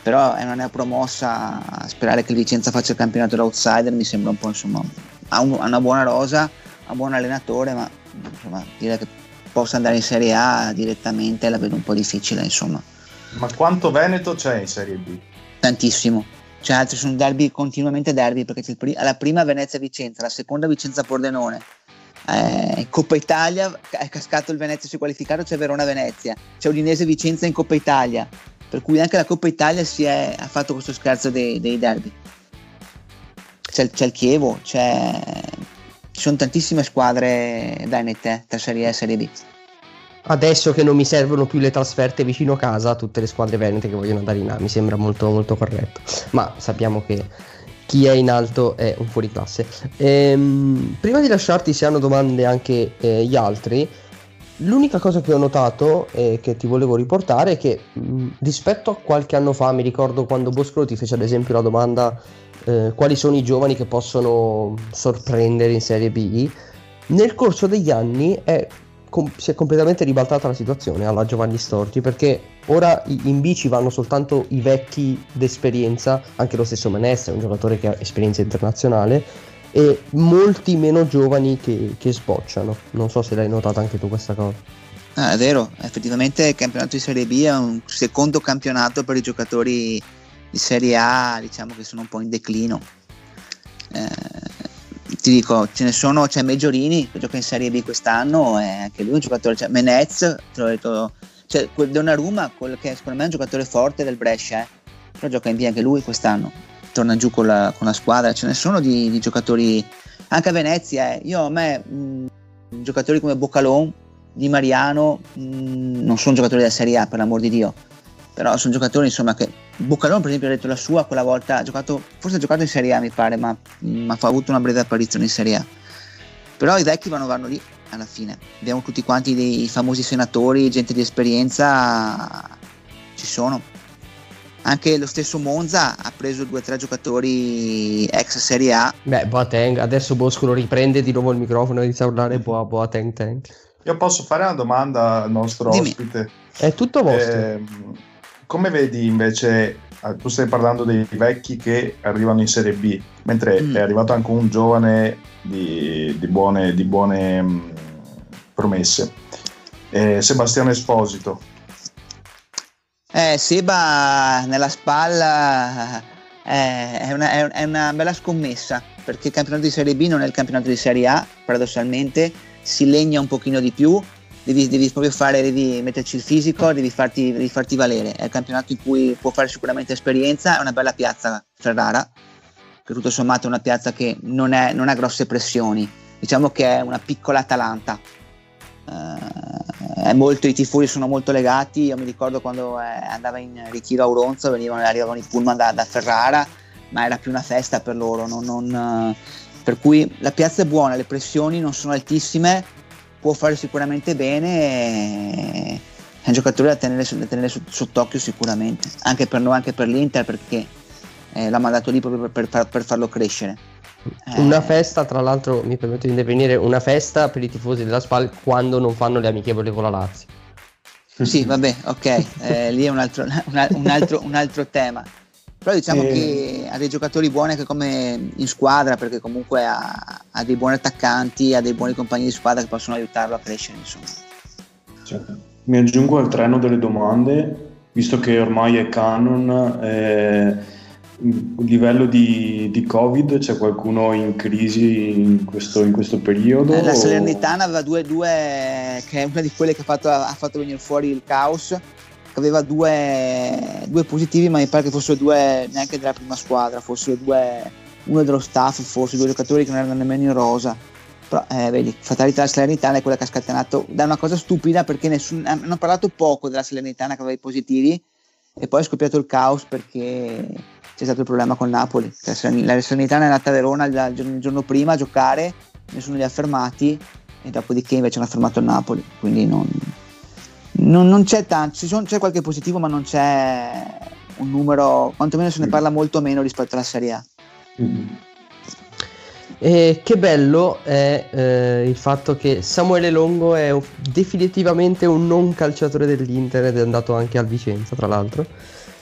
[SPEAKER 6] però è una neopromossa a sperare che Vicenza faccia il campionato da outsider mi sembra un po' insomma ha, un- ha una buona rosa ha un buon allenatore ma insomma dire che possa andare in Serie A direttamente la vedo un po' difficile insomma.
[SPEAKER 4] Ma quanto Veneto c'è in Serie B?
[SPEAKER 6] tantissimo. Cioè altri sono derby continuamente derby perché c'è pri- alla prima Venezia Vicenza la seconda Vicenza Pordenone eh, Coppa Italia è cascato il Venezia si è qualificato c'è Verona Venezia c'è Udinese Vicenza in Coppa Italia per cui anche la Coppa Italia si è, ha fatto questo scherzo dei, dei derby c'è, c'è il Chievo c'è, ci sono tantissime squadre venete tra Serie A e Serie B
[SPEAKER 3] Adesso che non mi servono più le trasferte vicino casa, tutte le squadre venete che vogliono andare in A, mi sembra molto, molto corretto. Ma sappiamo che chi è in alto è un fuoriclasse. Ehm, prima di lasciarti, se hanno domande anche eh, gli altri, l'unica cosa che ho notato e che ti volevo riportare è che mh, rispetto a qualche anno fa, mi ricordo quando Boscolo ti fece ad esempio la domanda eh, quali sono i giovani che possono sorprendere in Serie B, nel corso degli anni è com- si è completamente ribaltata la situazione alla Giovanni Storti perché ora in bici vanno soltanto i vecchi d'esperienza, anche lo stesso Menessa è un giocatore che ha esperienza internazionale e molti meno giovani che, che sbocciano. Non so se l'hai notata anche tu questa cosa.
[SPEAKER 6] Ah, è vero, effettivamente il campionato di Serie B è un secondo campionato per i giocatori di Serie A, diciamo che sono un po' in declino. Eh, ti dico, ce ne sono, c'è Meggiorini che gioca in Serie B quest'anno, è anche lui un giocatore, c'è Menez, te l'ho detto, quel Donnarumma, quello che secondo me è un giocatore forte del Brescia, eh, però gioca in B anche lui quest'anno, torna giù con la, con la squadra, ce ne sono di, di giocatori, anche a Venezia, eh. io a me mh, giocatori come Boccalon, Di Mariano, mh, non sono giocatori della Serie A per l'amor di Dio, però sono giocatori insomma che Boccalon per esempio ha detto la sua quella volta ha giocato forse ha giocato in Serie A mi pare ma, ma ha avuto una breve apparizione in Serie A. Però i vecchi vanno, vanno lì alla fine. Abbiamo tutti quanti dei famosi senatori gente di esperienza ci sono anche lo stesso Monza ha preso due o tre giocatori ex Serie A
[SPEAKER 3] Beh, Boateng, adesso Boscolo riprende di nuovo il microfono e inizia a urlare Boa, Boateng, Tank.
[SPEAKER 4] Io posso fare una domanda al nostro
[SPEAKER 6] Dimmi.
[SPEAKER 4] ospite?
[SPEAKER 3] È tutto vostro.
[SPEAKER 4] Ehm, come vedi invece, eh, tu stai parlando dei vecchi che arrivano in Serie B, mentre
[SPEAKER 6] Mm.
[SPEAKER 4] è arrivato anche un giovane di, di buone, di buone mh, promesse, Eh, Sebastiano Esposito.
[SPEAKER 6] Eh, Seba nella spalla eh, è una, è- una bella scommessa perché il campionato di Serie B non è il campionato di Serie A, paradossalmente si legna un pochino di più devi, devi proprio fare, devi metterci il fisico, devi farti, devi farti valere. È il campionato in cui può fare sicuramente esperienza, è una bella piazza Ferrara, che tutto sommato è una piazza che non, è, non ha grosse pressioni, diciamo che è una piccola Atalanta. Eh, molto, I tifosi sono molto legati, io mi ricordo quando eh, andava in ritiro a Auronzo, venivano, arrivavano i pullman da, da Ferrara, ma era più una festa per loro, non, non, per cui la piazza è buona, le pressioni non sono altissime, può fare sicuramente bene. È un giocatore da tenere, da tenere sott'occhio sicuramente, anche per noi, anche per l'Inter, perché eh, l'ha mandato lì proprio per, per, per farlo crescere.
[SPEAKER 3] Una festa, tra l'altro, mi permetto di intervenire, una festa per i tifosi della SPAL quando non fanno le amichevoli con la Lazio.
[SPEAKER 6] Sì, vabbè, ok, eh, lì è un altro, un, un, altro, un altro tema. Però diciamo e... che ha dei giocatori buoni anche come in squadra, perché comunque ha, ha, dei buoni attaccanti, ha dei buoni compagni di squadra che possono aiutarlo a crescere, insomma.
[SPEAKER 9] Certo. Mi aggiungo al treno delle domande, visto che ormai è canon. Eh a livello di, di, Covid c'è qualcuno in crisi in questo, in questo periodo?
[SPEAKER 6] Eh, la Salernitana aveva due, due, che è una di quelle che ha fatto, ha fatto venire fuori il caos, che aveva due, due, positivi, ma mi pare che fossero due neanche della prima squadra, fossero due, uno dello staff, forse due giocatori che non erano nemmeno in rosa. Però eh, vedi, fatalità della Salernitana è quella che ha scatenato da una cosa stupida perché nessun, hanno parlato poco della Salernitana che aveva i positivi e poi è scoppiato il caos perché c'è stato il problema con Napoli. La Salernitana è andata a Verona il giorno prima a giocare, nessuno li ha fermati e dopodiché invece hanno fermato il Napoli. Quindi non, non, non c'è tanto, sono, c'è qualche positivo ma non c'è un numero, quantomeno se ne parla molto meno rispetto alla Serie A.
[SPEAKER 3] E che bello è eh, il fatto che Samuele Longo è definitivamente un non calciatore dell'Inter ed è andato anche al Vicenza, tra l'altro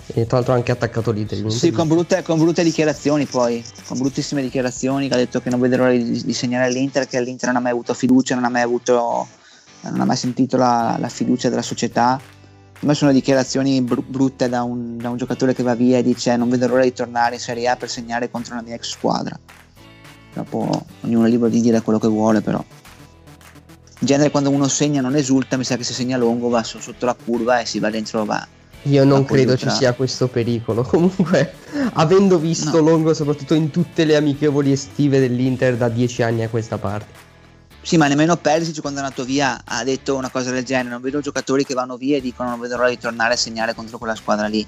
[SPEAKER 3] e tra l'altro ha anche attaccato l'Inter.
[SPEAKER 6] Sì, con brutte, con brutte, dichiarazioni poi, con bruttissime dichiarazioni che ha detto che non vede l'ora di, di, segnare l'Inter, che l'Inter non ha mai avuto fiducia, non ha mai, avuto, non ha mai sentito la, la fiducia della società. A me sono dichiarazioni br- brutte da un, da un, giocatore che va via e dice non vedo l'ora di tornare in Serie A per segnare contro la mia ex squadra. Dopo ognuno è libero di dire quello che vuole, però. In genere quando uno segna non esulta, mi sa che se segna lungo va sotto la curva e si va dentro, va,
[SPEAKER 3] io non credo ci sia questo pericolo. <laughs> Comunque, avendo visto no. Longo soprattutto in tutte le amichevoli estive dell'Inter da dieci anni a questa parte.
[SPEAKER 6] Sì, ma nemmeno Perisic quando è andato via ha detto una cosa del genere. Non vedo giocatori che vanno via e dicono non vedo l'ora di tornare a segnare contro quella squadra lì.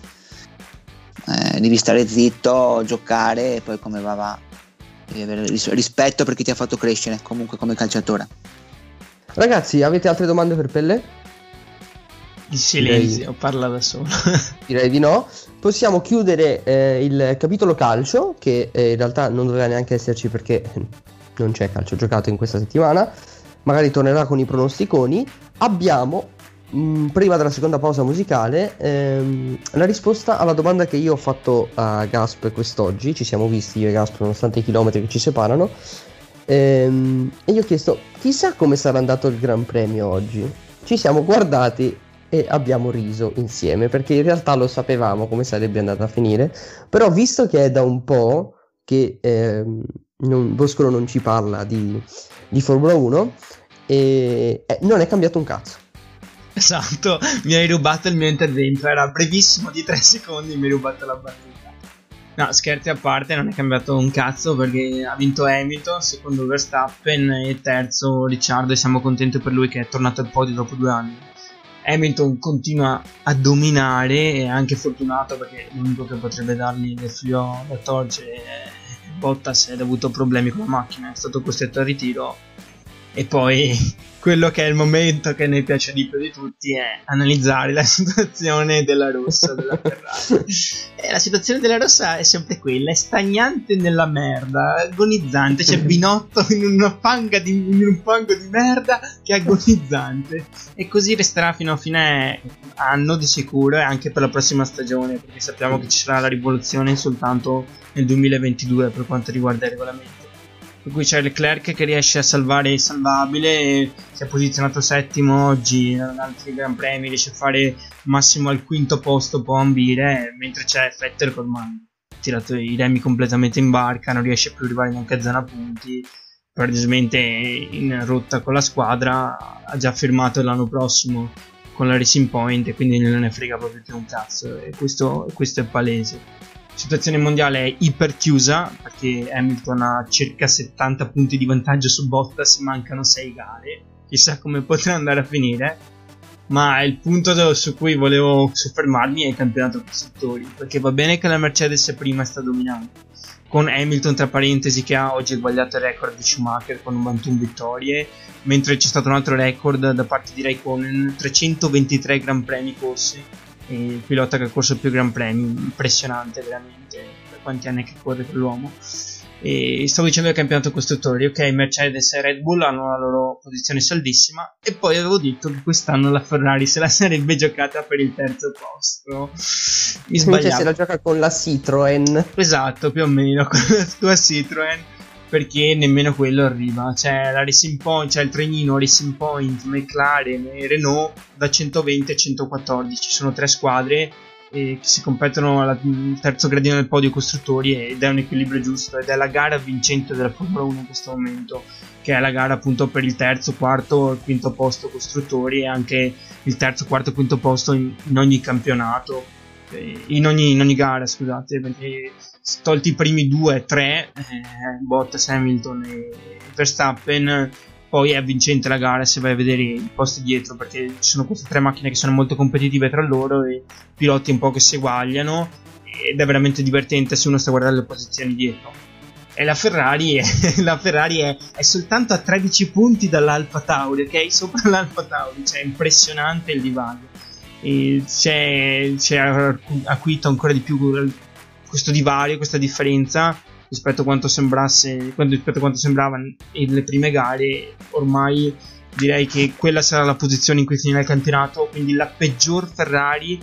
[SPEAKER 6] Eh, devi stare zitto, giocare e poi come va va. Devi avere rispetto per chi ti ha fatto crescere comunque come calciatore.
[SPEAKER 3] Ragazzi, avete altre domande per Pelle?
[SPEAKER 2] Il silenzio, direi, parla da solo. <laughs>
[SPEAKER 3] direi di no. Possiamo chiudere eh, il capitolo calcio, che eh, in realtà non doveva neanche esserci perché <laughs> non c'è calcio giocato in questa settimana. Magari tornerà con i pronosticoni. Abbiamo, mh, mm, prima della seconda pausa musicale, ehm, la risposta alla domanda che io ho fatto a Gasp quest'oggi. Ci siamo visti io e Gasp nonostante i chilometri che ci separano. Ehm, e gli ho chiesto, chissà come sarà andato il Gran Premio oggi. Ci siamo guardati e abbiamo riso insieme perché in realtà lo sapevamo come sarebbe andata a finire però visto che è da un po' che eh, non, Boscolo non ci parla di, di Formula 1 e eh, non è cambiato un cazzo
[SPEAKER 2] esatto mi hai rubato il mio intervento era brevissimo di 3 secondi mi hai rubato la battuta No, scherzi a parte, non è cambiato un cazzo perché ha vinto Hamilton, secondo Verstappen e terzo Ricciardo e siamo contenti per lui che è tornato al podio dopo due anni. Hamilton continua a dominare, è anche fortunato perché l'unico che potrebbe dargli del filo da torcere è Bottas ed ha avuto problemi con la macchina, è stato costretto al ritiro e poi <laughs> quello che è il momento che ne piace di più di tutti è analizzare la <laughs> situazione della rossa della Ferrari. <laughs> e la situazione della rossa è sempre quella, è stagnante nella merda, agonizzante, c'è Binotto in, una fanga di, in un fango di merda che è agonizzante. E così resterà fino a fine anno di sicuro e anche per la prossima stagione, perché sappiamo che ci sarà la rivoluzione soltanto nel 2022 per quanto riguarda il regolamento per cui c'è Leclerc che riesce a salvare il salvabile si è posizionato settimo oggi in altri Gran Premi riesce a fare massimo al quinto posto può ambire mentre c'è Vettel che ormai ha tirato i remi completamente in barca non riesce più ad arrivare neanche a zona punti palesemente in rotta con la squadra, ha già firmato l'anno prossimo con la Racing Point e quindi non ne frega proprio più un cazzo e questo, questo è palese. Situazione mondiale è iperchiusa perché Hamilton ha circa 70 punti di vantaggio su Bottas, mancano 6 gare, chissà come potrà andare a finire, ma il punto su cui volevo soffermarmi è il campionato costruttori, perché va bene che la Mercedes prima sta dominando, con Hamilton tra parentesi che ha oggi sbagliato il record di Schumacher con 91 vittorie, mentre c'è stato un altro record da parte di Raikkonen, 323 Gran Premi corsi, il pilota che ha corso più Gran Premi, impressionante veramente, per quanti anni che corre quell'uomo. E stavo dicendo del campionato costruttori, ok, Mercedes e Red Bull hanno la loro posizione saldissima e poi avevo detto che quest'anno la Ferrari se la sarebbe giocata per il terzo posto. Mi sbagliavo.
[SPEAKER 3] Invece se la gioca con la Citroen.
[SPEAKER 2] Esatto, più o meno, <laughs> con la tua Citroen perché nemmeno quello arriva. C'è la Racing Point, c'è il trenino Racing Point, McLaren e Renault da 120 a 114. Sono tre squadre eh, che si competono al terzo gradino del podio costruttori ed è un equilibrio giusto ed è la gara vincente della Formula 1 in questo momento che è la gara appunto per il terzo, quarto e quinto posto costruttori e anche il terzo, quarto e quinto posto in, in ogni campionato eh, in ogni, in ogni, gara scusate perché tolti i primi due, tre eh, Bottas, Hamilton e Verstappen poi è vincente la gara se vai a vedere i posti dietro perché ci sono queste tre macchine che sono molto competitive tra loro e piloti un po' che si eguagliano ed è veramente divertente se uno sta guardando le posizioni dietro. E la Ferrari, è, <laughs> la Ferrari è, è, soltanto a 13 punti dall'Alfa Tauri ok? Sopra l'Alfa Tauri cioè impressionante il divario. E c'è, c'è acuito ancora di più questo divario questa differenza rispetto a quanto sembrasse rispetto a quanto sembrava nelle prime gare ormai direi che quella sarà la posizione in cui finirà il campionato quindi la peggior Ferrari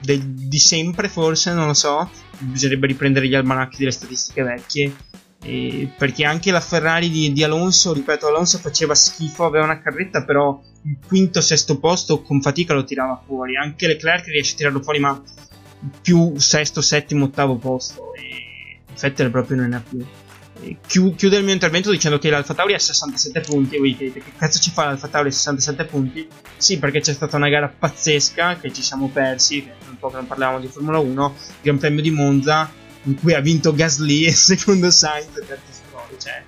[SPEAKER 2] de, di sempre forse non lo so. Bisognerebbe riprendere gli almanacchi delle statistiche vecchie eh, perché anche la Ferrari di, di, Alonso ripeto Alonso faceva schifo aveva una carretta però il quinto sesto posto con fatica lo tirava fuori. Anche Leclerc riesce a tirarlo fuori ma più sesto settimo ottavo posto e Vettel proprio non ne ha più. Chiudo il mio intervento dicendo che l'Alfa Tauri ha 67 punti. Voi chiedete che cazzo ci fa l'Alfa Tauri a 67 punti? Sì, perché c'è stata una gara pazzesca che ci siamo persi. Un po' che non parlavamo di Formula 1. Gran Premio di Monza, in cui ha vinto Gasly e <laughs> secondo Sainz e terzo Stroll. Cioè,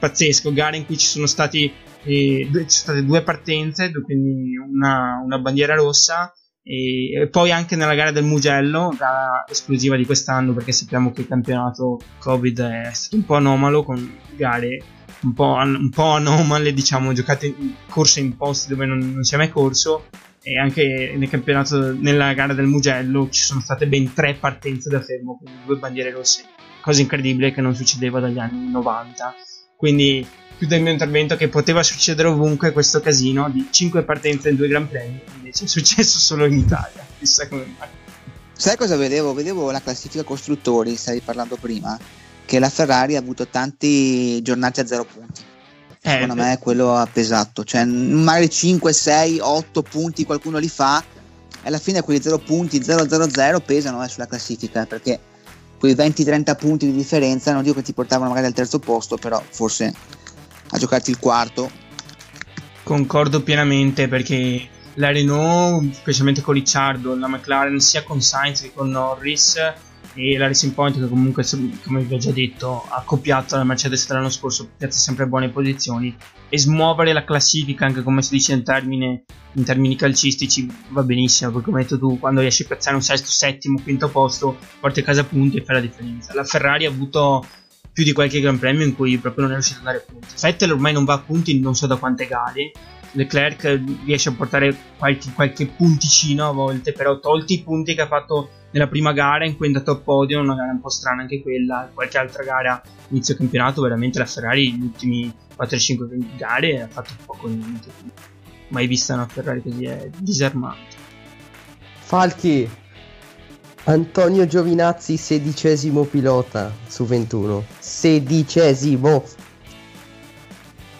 [SPEAKER 2] pazzesco. Gara in cui ci sono, stati, eh, due, ci sono state due partenze, quindi una, una bandiera rossa e poi anche nella gara del Mugello, gara esclusiva di quest'anno perché sappiamo che il campionato Covid è stato un po' anomalo con gare un po', un po anomale, diciamo, giocate in corse in posti dove non, non si è mai corso e anche nel campionato, nella gara del Mugello ci sono state ben tre partenze da fermo, quindi due bandiere rosse, cosa incredibile che non succedeva dagli anni 90. Quindi chiudo il mio intervento che poteva succedere ovunque questo casino di 5 partenze in due Gran Premi, invece è successo solo in Italia, <laughs> chissà come mai.
[SPEAKER 6] Sai cosa vedevo? Vedevo la classifica costruttori, stavi parlando prima, che la Ferrari ha avuto tanti giornate a zero punti. Eh, Secondo me quello ha pesato, cioè magari 5, 6, 8 punti qualcuno li fa e alla fine quei 0 punti, 0, 0, 0 pesano eh, sulla classifica perché quei 20-30 punti di differenza non dico che ti portavano magari al terzo posto, però forse a giocarti il quarto.
[SPEAKER 2] Concordo pienamente perché la Renault, specialmente con Ricciardo, la McLaren sia con Sainz che con Norris e la Racing Point che comunque come vi ho già detto ha copiato la Mercedes dell'anno scorso piazza sempre buone posizioni e smuovere la classifica anche come si dice in, termine, in termini calcistici va benissimo perché come hai detto tu quando riesci a piazzare un sesto, settimo, quinto posto porti a casa punti e fai la differenza la Ferrari ha avuto più di qualche Gran Premio in cui proprio non è riuscito a dare punti. Vettel ormai non va a punti non so da quante gare. Leclerc riesce a portare qualche, qualche punticino a volte, però tolti i punti che ha fatto nella prima gara in cui è andato a podio, una gara un po' strana anche quella, qualche altra gara inizio campionato, veramente la Ferrari negli ultimi 4-5 gare ha fatto poco niente. Mai vista una Ferrari così è disarmante.
[SPEAKER 3] Falchi, Antonio Giovinazzi, sedicesimo pilota su 21. Sedicesimo.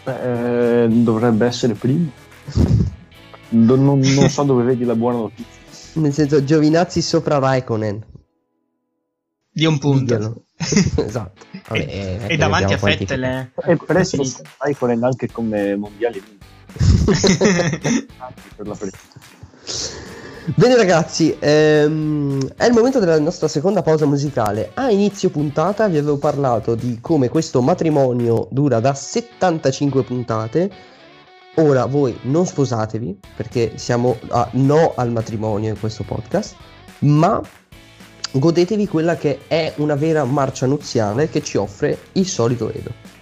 [SPEAKER 7] Eh, dovrebbe essere primo. <laughs> non, non, so dove vedi la buona notizia.
[SPEAKER 3] Nel senso, Giovinazzi sopra Raikkonen.
[SPEAKER 2] Di un punto. <laughs>
[SPEAKER 3] esatto. Vabbè,
[SPEAKER 2] e,
[SPEAKER 3] eh,
[SPEAKER 2] e davanti a Fettel eh.
[SPEAKER 7] E presto correndo anche come mondiali vinti. <laughs> Anche per la partita.
[SPEAKER 3] Bene ragazzi, ehm, è il momento della nostra seconda pausa musicale. A inizio puntata vi avevo parlato di come questo matrimonio dura da 75 puntate. Ora voi non sposatevi perché siamo a no al matrimonio in questo podcast, ma godetevi quella che è una vera marcia nuziale che ci offre il solito Edo.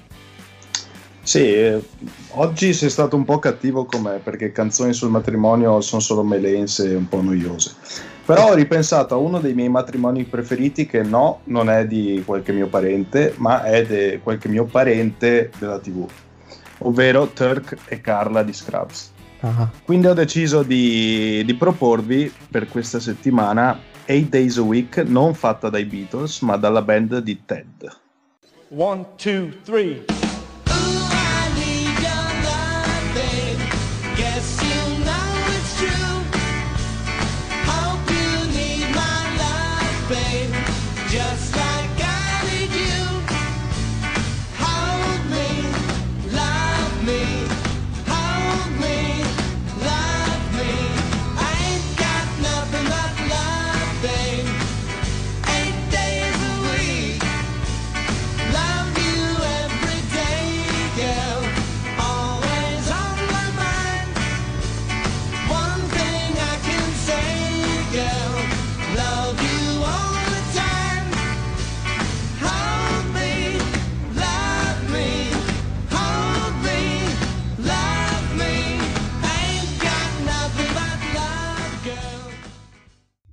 [SPEAKER 4] Sì, eh, oggi sei stato un po' cattivo con me perché canzoni sul matrimonio sono solo melense e un po' noiose. Però ho ripensato a uno dei miei matrimoni preferiti che no, non è di qualche mio parente, ma è di qualche mio parente della TV, ovvero Turk e Carla di Scrubs.
[SPEAKER 3] Ah.
[SPEAKER 4] Quindi ho deciso di, di proporvi per questa settimana 8 Days a Week non fatta dai Beatles ma dalla band di Ted.
[SPEAKER 10] 1, 2, 3.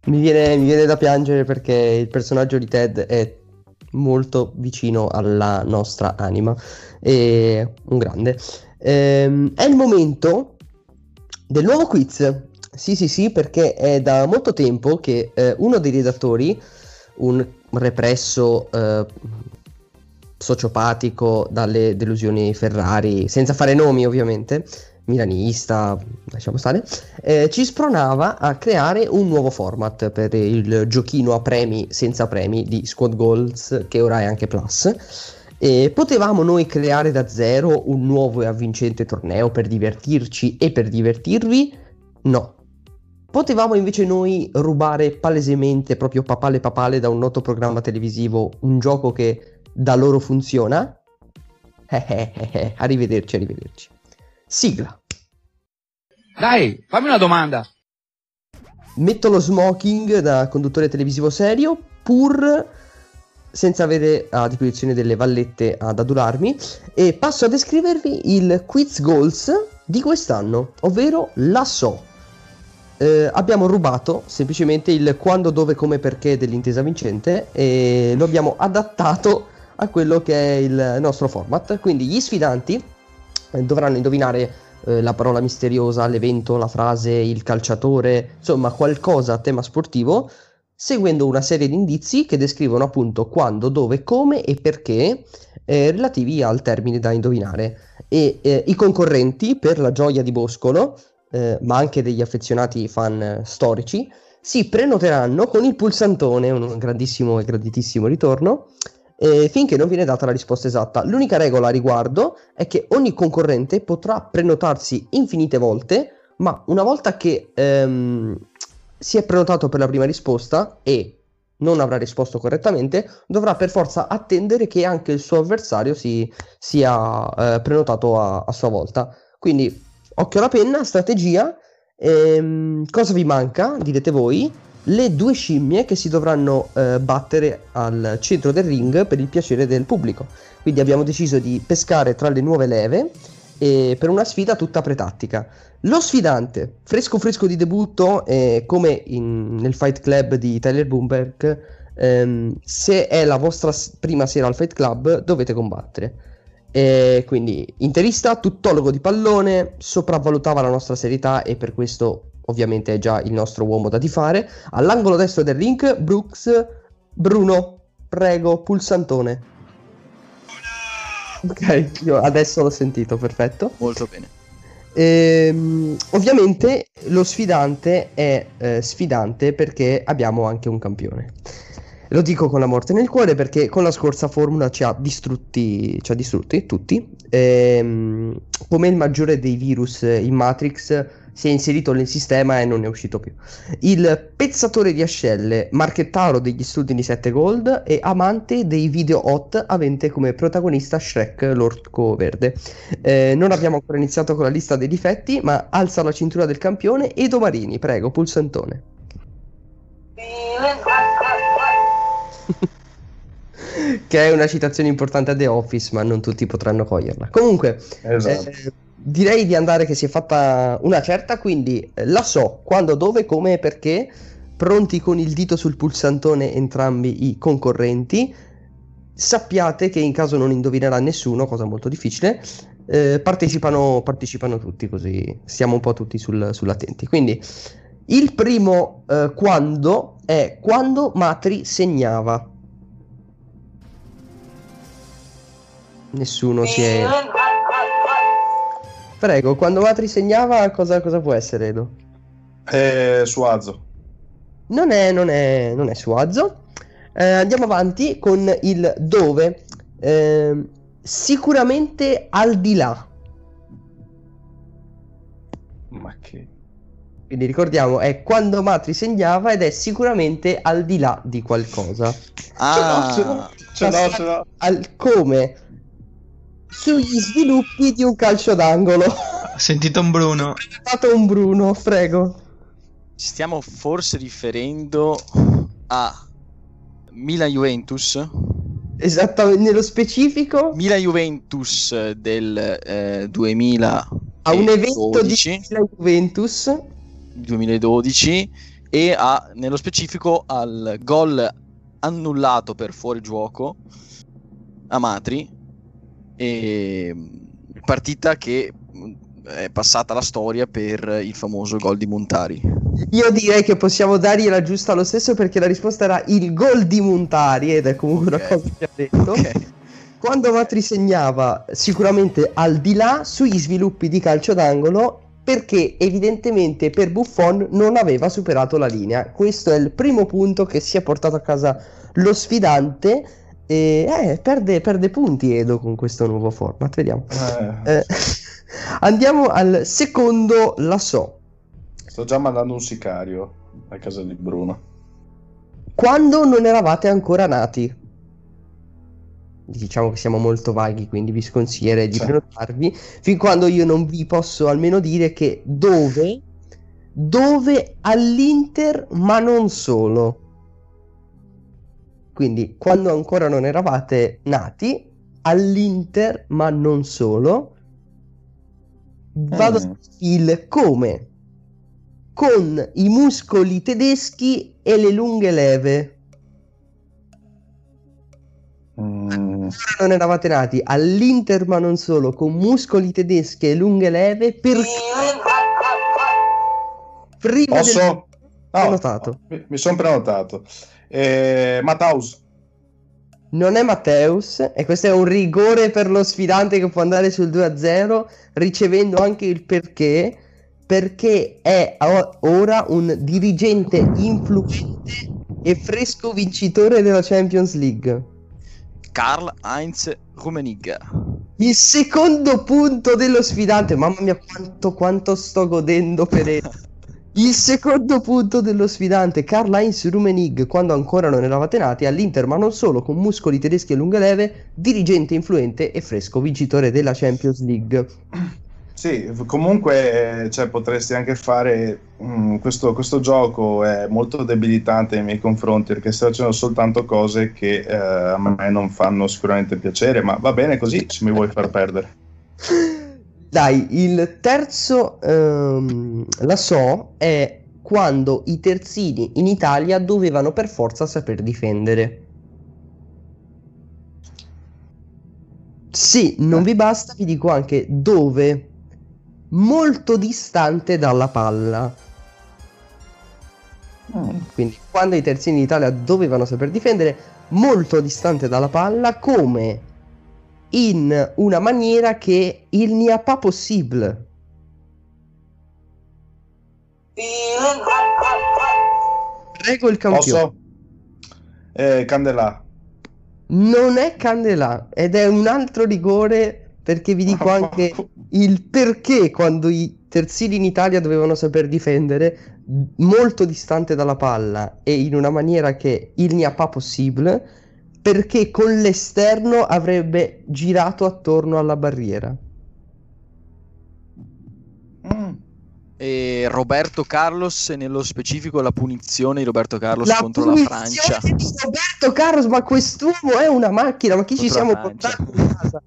[SPEAKER 3] Mi viene, mi viene da piangere perché il personaggio di Ted è molto vicino alla nostra anima. E un grande. Ehm, è il momento del nuovo quiz. Sì, sì, sì, perché è da molto tempo che eh, uno dei redattori, un represso eh, sociopatico dalle delusioni Ferrari, senza fare nomi ovviamente, milanista, lasciamo stare, eh, ci spronava a creare un nuovo format per il giochino a premi senza premi di Squad Goals, che ora è anche Plus. E potevamo noi creare da zero un nuovo e avvincente torneo per divertirci e per divertirvi? No. Potevamo invece noi rubare palesemente, proprio papale papale, da un noto programma televisivo un gioco che da loro funziona? <laughs> Eh, eh, eh, eh, arrivederci, arrivederci. Sigla.
[SPEAKER 11] Dai, fammi una domanda.
[SPEAKER 3] Metto lo smoking da conduttore televisivo serio pur senza avere a disposizione delle vallette ad adularmi e passo a descrivervi il quiz goals di quest'anno, ovvero la so. Eh, abbiamo rubato semplicemente il quando, dove, come, perché dell'intesa vincente e lo abbiamo adattato a quello che è il nostro format. Quindi gli sfidanti dovranno indovinare eh, la parola misteriosa, l'evento, la frase, il calciatore, insomma qualcosa a tema sportivo, seguendo una serie di indizi che descrivono appunto quando, dove, come e perché eh, relativi al termine da indovinare. E eh, i concorrenti, per la gioia di Boscolo, eh, ma anche degli affezionati fan eh, storici, si prenoteranno con il pulsantone, un grandissimo e graditissimo ritorno, eh, finché non viene data la risposta esatta. L'unica regola a riguardo è che ogni concorrente potrà prenotarsi infinite volte, ma una volta che ehm, si è prenotato per la prima risposta e non avrà risposto correttamente, dovrà per forza attendere che anche il suo avversario si sia eh, prenotato a, a sua volta. Quindi occhio alla penna, strategia. Ehm, cosa vi manca? Direte voi. Le due scimmie che si dovranno eh, battere al centro del ring per il piacere del pubblico. Quindi abbiamo deciso di pescare tra le nuove leve e per una sfida tutta pretattica. Lo sfidante, fresco fresco di debutto, eh, come in- nel Fight Club di Tyler Bloomberg, ehm, se è la vostra prima sera al Fight Club dovete combattere. Quindi interista, tuttologo di pallone, sopravvalutava la nostra serietà e per questo ovviamente è già il nostro uomo da tifare. All'angolo destro del ring, Brooks, Bruno, prego, pulsantone. Ok, io adesso l'ho sentito, perfetto.
[SPEAKER 5] Molto bene.
[SPEAKER 3] Ehm, ovviamente lo sfidante è eh, sfidante perché abbiamo anche un campione. Lo dico con la morte nel cuore perché con la scorsa formula ci ha distrutti, ci ha distrutti tutti. Ehm, come il maggiore dei virus in Matrix si è inserito nel sistema e non è uscito più. Il pezzatore di ascelle, marchettaro degli studi di 7 Gold e amante dei video hot avente come protagonista Shrek, l'orco verde. Eh, non abbiamo ancora iniziato con la lista dei difetti, ma alza la cintura del campione Edo Marini, prego, pulsantone. <laughs> che è una citazione importante a The Office, ma non tutti potranno coglierla. Comunque,
[SPEAKER 4] Esatto.
[SPEAKER 3] eh, direi di andare che si è fatta una certa, quindi eh, la so quando, dove, come e perché. Pronti con il dito sul pulsantone entrambi i concorrenti. Sappiate che in caso non indovinerà nessuno, cosa molto difficile, eh, partecipano, partecipano tutti, così stiamo un po' tutti sul, sull'attenti. Quindi il primo eh, quando è quando Matri segnava. Nessuno si è. Prego, quando Matri segnava, cosa, cosa può essere, Edo?
[SPEAKER 4] Eh, Suazo.
[SPEAKER 3] Non è, non è, non è Suazo. Eh, andiamo avanti con il dove. Ehm, sicuramente al di là.
[SPEAKER 4] Ma che...
[SPEAKER 3] Quindi ricordiamo, è quando Matri segnava ed è sicuramente al di là di qualcosa.
[SPEAKER 5] Ah,
[SPEAKER 4] Ce l'ho, ce l'ho, ce l'ho.
[SPEAKER 3] Al come sugli sviluppi di un calcio d'angolo.
[SPEAKER 2] Ho sentito un Bruno.
[SPEAKER 3] Stato un Bruno, prego.
[SPEAKER 5] stiamo forse riferendo a Milan Juventus.
[SPEAKER 3] Esattamente, nello specifico
[SPEAKER 5] Milan Juventus del eh, 2000
[SPEAKER 3] a un evento di
[SPEAKER 5] 12.
[SPEAKER 3] Milan Juventus
[SPEAKER 5] 2012 e a, nello specifico al gol annullato per fuorigioco a Matri e partita che mh, è passata alla storia per il famoso gol di Montari.
[SPEAKER 3] Io direi che possiamo dargliela giusta lo stesso perché la risposta era il gol di Montari ed è comunque una
[SPEAKER 5] Ok.
[SPEAKER 3] cosa che ha detto.
[SPEAKER 5] Ok.
[SPEAKER 3] Quando Matri segnava sicuramente al di là sugli sviluppi di calcio d'angolo perché evidentemente per Buffon non aveva superato la linea. Questo è il primo punto che si è portato a casa lo sfidante e eh, perde, perde punti Edo con questo nuovo format. Vediamo.
[SPEAKER 4] Eh,
[SPEAKER 3] Eh, <laughs> andiamo al secondo la so.
[SPEAKER 4] sto già mandando un sicario a casa di Bruno.
[SPEAKER 3] Quando non eravate ancora nati. Diciamo che siamo molto vaghi, quindi vi sconsiglierei di
[SPEAKER 4] Sì.
[SPEAKER 3] prenotarvi. Fin quando io non vi posso almeno dire che dove, dove all'Inter, ma non solo. Quindi quando ancora non eravate nati, all'Inter, ma non solo. Vado
[SPEAKER 4] Mm.
[SPEAKER 3] il come con i muscoli tedeschi e le lunghe leve.
[SPEAKER 4] Mm,
[SPEAKER 3] non eravate nati all'Inter, ma non solo, con muscoli tedeschi e lunghe leve per prima del
[SPEAKER 4] posso? No,
[SPEAKER 3] prenotato.
[SPEAKER 4] mi, mi sono prenotato. Eh, Matthaus.
[SPEAKER 3] Non è Matteus, e questo è un rigore per lo sfidante che può andare sul 2-0, ricevendo anche il perché, perché è ora un dirigente influente e fresco vincitore della Champions League.
[SPEAKER 5] Karl Heinz Rummenigge.
[SPEAKER 3] Il secondo punto dello sfidante, mamma mia quanto, quanto sto godendo per. <laughs> Il secondo punto dello sfidante, Karl-Heinz Rummenigge, quando ancora non eravate nati, all'Inter, ma non solo, con muscoli tedeschi e lunghe leve, dirigente influente e fresco, vincitore della Champions League.
[SPEAKER 4] Sì, comunque eh, cioè, potresti anche fare mm, questo, questo gioco è molto debilitante nei miei confronti perché sto facendo soltanto cose che eh, a me non fanno sicuramente piacere, ma va bene così se mi vuoi far perdere. <laughs>
[SPEAKER 3] Dai, il terzo, ehm, la so, è quando i terzini in Italia dovevano per forza saper difendere. Sì, non vi basta, vi dico anche dove. Molto distante dalla palla. Quindi quando i terzini in Italia dovevano saper difendere, molto distante dalla palla, come in una maniera che il n'y a pas possible. Prego il campione.
[SPEAKER 4] Eh, Candelà.
[SPEAKER 3] Non è Candelà ed è un altro rigore perché vi dico anche il perché quando i terzini in Italia dovevano saper difendere molto distante dalla palla e in una maniera che il n'y a pas possible perché con l'esterno avrebbe girato attorno alla barriera.
[SPEAKER 5] E Roberto Carlos, e nello specifico la punizione di Roberto Carlos
[SPEAKER 3] La
[SPEAKER 5] contro la Francia.
[SPEAKER 3] di Roberto Carlos, ma quest'uomo è una macchina, ma chi ci
[SPEAKER 5] Contro la
[SPEAKER 3] siamo portati in casa?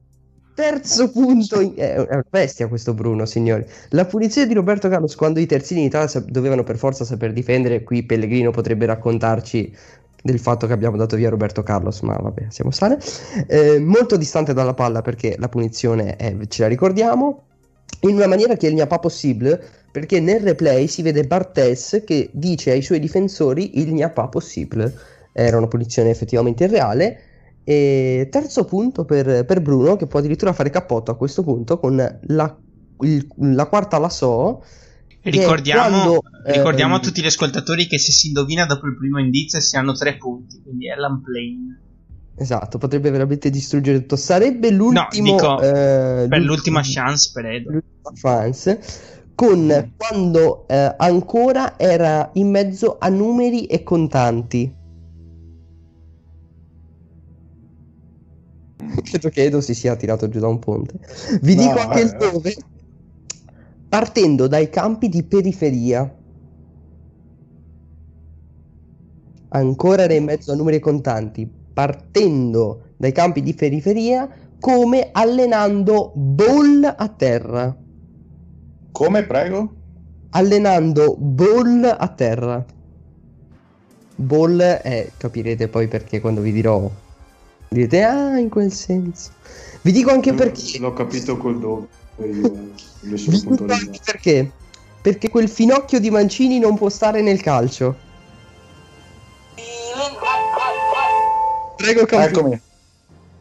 [SPEAKER 3] Terzo punto, in- è una bestia questo Bruno, signori. La punizione di Roberto Carlos quando i terzini in Italia dovevano per forza saper difendere, qui Pellegrino potrebbe raccontarci del fatto che abbiamo dato via Roberto Carlos, ma vabbè, siamo strane. Eh, molto distante dalla palla perché la punizione è, ce la ricordiamo, in una maniera che il n'y a pas possible, perché nel replay si vede Bartes che dice ai suoi difensori il n'y a pas possible. Era una punizione effettivamente irreale. E terzo punto per, per Bruno, che può addirittura fare cappotto a questo punto con la, il- la quarta la so.
[SPEAKER 2] Ricordiamo,
[SPEAKER 3] quando,
[SPEAKER 2] ricordiamo a
[SPEAKER 3] ehm,
[SPEAKER 2] tutti gli ascoltatori che se si indovina dopo il primo indizio si hanno tre punti, quindi è l'unplane.
[SPEAKER 3] Esatto, potrebbe veramente distruggere tutto. Sarebbe l'ultimo.
[SPEAKER 2] dico,
[SPEAKER 3] eh,
[SPEAKER 2] per l'ultima chance per Edo.
[SPEAKER 3] l'ultima chance, con quando eh, ancora era in mezzo a numeri e contanti. <laughs> Credo che Edo si sia tirato giù da un ponte. Vi
[SPEAKER 4] No,
[SPEAKER 3] dico anche il
[SPEAKER 4] eh.
[SPEAKER 3] Partendo dai campi di periferia. Ancora era in mezzo a numeri contanti. Partendo dai campi di periferia come allenando ball a terra.
[SPEAKER 4] Come, prego?
[SPEAKER 3] Allenando ball a terra. Ball è, capirete poi perché quando vi dirò. Direte, ah, in quel senso. Vi dico anche perché.
[SPEAKER 9] L'ho capito col dove.
[SPEAKER 3] Dico anche <laughs> perché. Perché quel finocchio di Mancini non può stare nel calcio. Prego, campione.
[SPEAKER 4] Eccomi.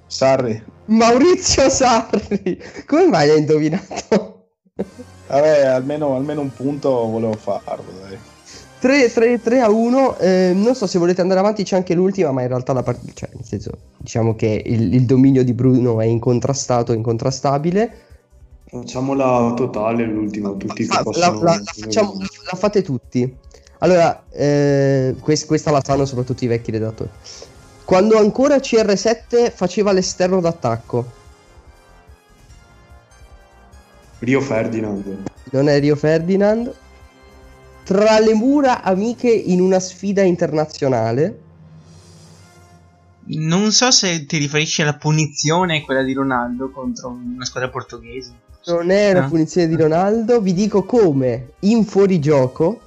[SPEAKER 4] Sarri.
[SPEAKER 3] Maurizio Sarri. <laughs> Come mai hai indovinato? <laughs>
[SPEAKER 4] Vabbè, almeno, almeno un punto volevo farlo, dai.
[SPEAKER 3] 3, 3, 3 a 1. eh, non so se volete andare avanti, c'è anche l'ultima, ma in realtà la partita. Cioè, nel senso, diciamo che il, il dominio di Bruno è incontrastato, incontrastabile.
[SPEAKER 9] Facciamola totale l'ultima, tutti
[SPEAKER 3] Fa- la,
[SPEAKER 9] possono...
[SPEAKER 3] la- la facciamo- la- la fate tutti. Allora, eh, quest- questa la sanno soprattutto i vecchi redattori. Quando ancora CR7 faceva l'esterno d'attacco,
[SPEAKER 9] Rio Ferdinand.
[SPEAKER 3] non è Rio Ferdinand. Tra le mura amiche in una sfida internazionale.
[SPEAKER 2] Non so se ti riferisci alla punizione, quella di Ronaldo contro una squadra portoghese.
[SPEAKER 3] Non è la
[SPEAKER 2] Ah.
[SPEAKER 3] punizione di Ronaldo. Vi dico come in fuorigioco.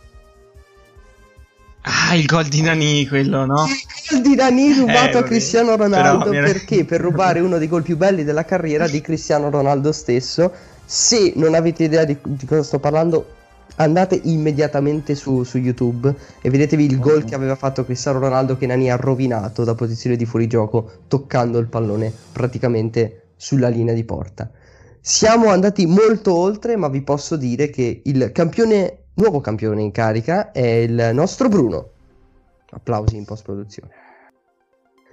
[SPEAKER 2] Ah, il gol di Nani, quello, no?
[SPEAKER 3] Il di Dani rubato
[SPEAKER 2] Eh,
[SPEAKER 3] a. Cristiano Ronaldo
[SPEAKER 2] Però
[SPEAKER 3] perché per rubare uno dei gol più belli della carriera di Cristiano Ronaldo stesso. Se non avete idea di, di cosa sto parlando, andate immediatamente su, su YouTube e vedetevi il gol che aveva fatto Cristiano Ronaldo che Nani ha rovinato da posizione di fuorigioco toccando il pallone praticamente sulla linea di porta. Siamo andati molto oltre, ma vi posso dire che il campione, nuovo campione in carica è il nostro Bruno. Applausi in post produzione.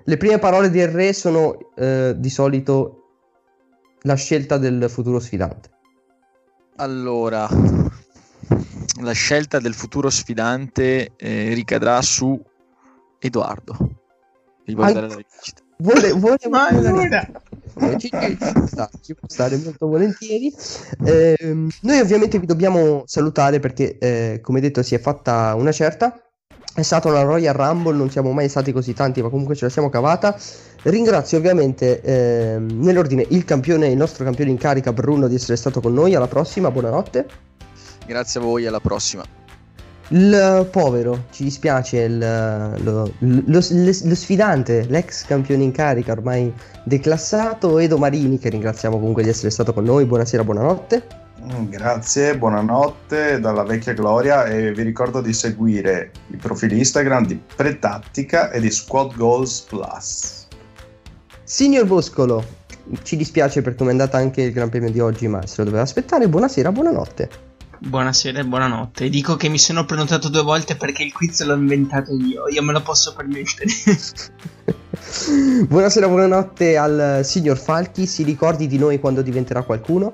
[SPEAKER 3] Le prime parole del re sono eh, di solito la scelta del futuro sfidante.
[SPEAKER 5] Allora, la scelta del futuro sfidante eh, ricadrà su Edoardo. Vuoi
[SPEAKER 3] An-
[SPEAKER 5] la rivincita?
[SPEAKER 3] Vuole, vuole
[SPEAKER 2] Ma
[SPEAKER 3] vuole-
[SPEAKER 2] allora-
[SPEAKER 3] ci, ci- ci può stare, molto volentieri. Ehm, noi ovviamente vi dobbiamo salutare perché, eh, come detto, si è fatta una certa. È stata una Royal Rumble, non siamo mai stati così tanti, ma comunque ce la siamo cavata. Ringrazio ovviamente ehm, nell'ordine il campione, il nostro campione in carica Bruno di essere stato con noi. Alla prossima, buonanotte.
[SPEAKER 5] Grazie a voi, alla prossima.
[SPEAKER 3] Il povero, ci dispiace, il- lo, lo- lo- lo sfidante, l'ex campione in carica ormai declassato, Edo Marini, che ringraziamo comunque di essere stato con noi. Buonasera, buonanotte.
[SPEAKER 4] Mm, Grazie, buonanotte dalla vecchia gloria e vi ricordo di seguire i profili Instagram di Pretattica e di Squad Goals Plus.
[SPEAKER 3] Signor Boscolo, ci dispiace per come è andata anche il Gran Premio di oggi, ma se lo doveva aspettare. Buonasera, buonanotte.
[SPEAKER 2] Buonasera e buonanotte. Dico che mi sono prenotato due volte perché il quiz l'ho inventato io. Io me lo posso permettere. <laughs>
[SPEAKER 3] Buonasera, buonanotte al signor Falchi. Si ricordi di noi quando diventerà qualcuno?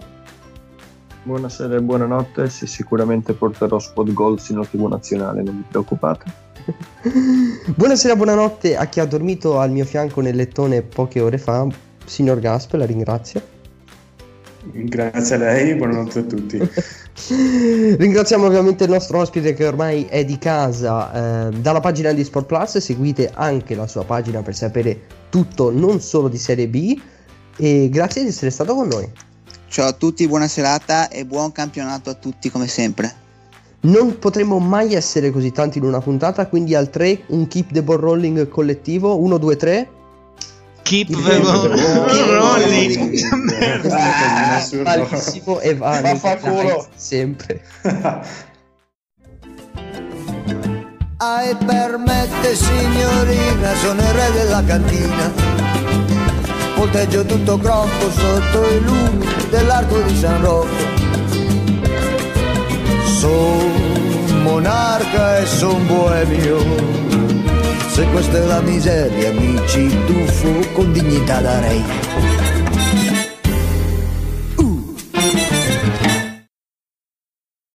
[SPEAKER 7] Buonasera e buonanotte, sì, sicuramente porterò squad goals in TV nazionale, non vi preoccupate. <laughs>
[SPEAKER 3] Buonasera, buonanotte a chi ha dormito al mio fianco nel lettone poche ore fa. Signor Gasp, la ringrazio.
[SPEAKER 9] Grazie a lei, buonanotte a tutti. <laughs>
[SPEAKER 3] Ringraziamo ovviamente il nostro ospite che ormai è di casa eh, dalla pagina di Sport Plus. Seguite anche la sua pagina per sapere tutto, non solo di Serie B. E grazie di essere stato con noi.
[SPEAKER 6] Ciao a tutti, buona serata e buon campionato a tutti come sempre.
[SPEAKER 3] Non potremo mai essere così tanti in una puntata, quindi al 3 un keep the ball rolling collettivo. 1, 2, 3.
[SPEAKER 2] Keep the rolling.
[SPEAKER 3] Bravissimo e va
[SPEAKER 4] Vaffanculo.
[SPEAKER 3] sempre. <laughs>
[SPEAKER 12] Ai permette signorina, sono il re della cantina. Volteggio tutto crocco sotto i lumi dell'arco di San Rocco. Son monarca e son boemio. Se questa è la miseria, mi ci tuffo con dignità da re.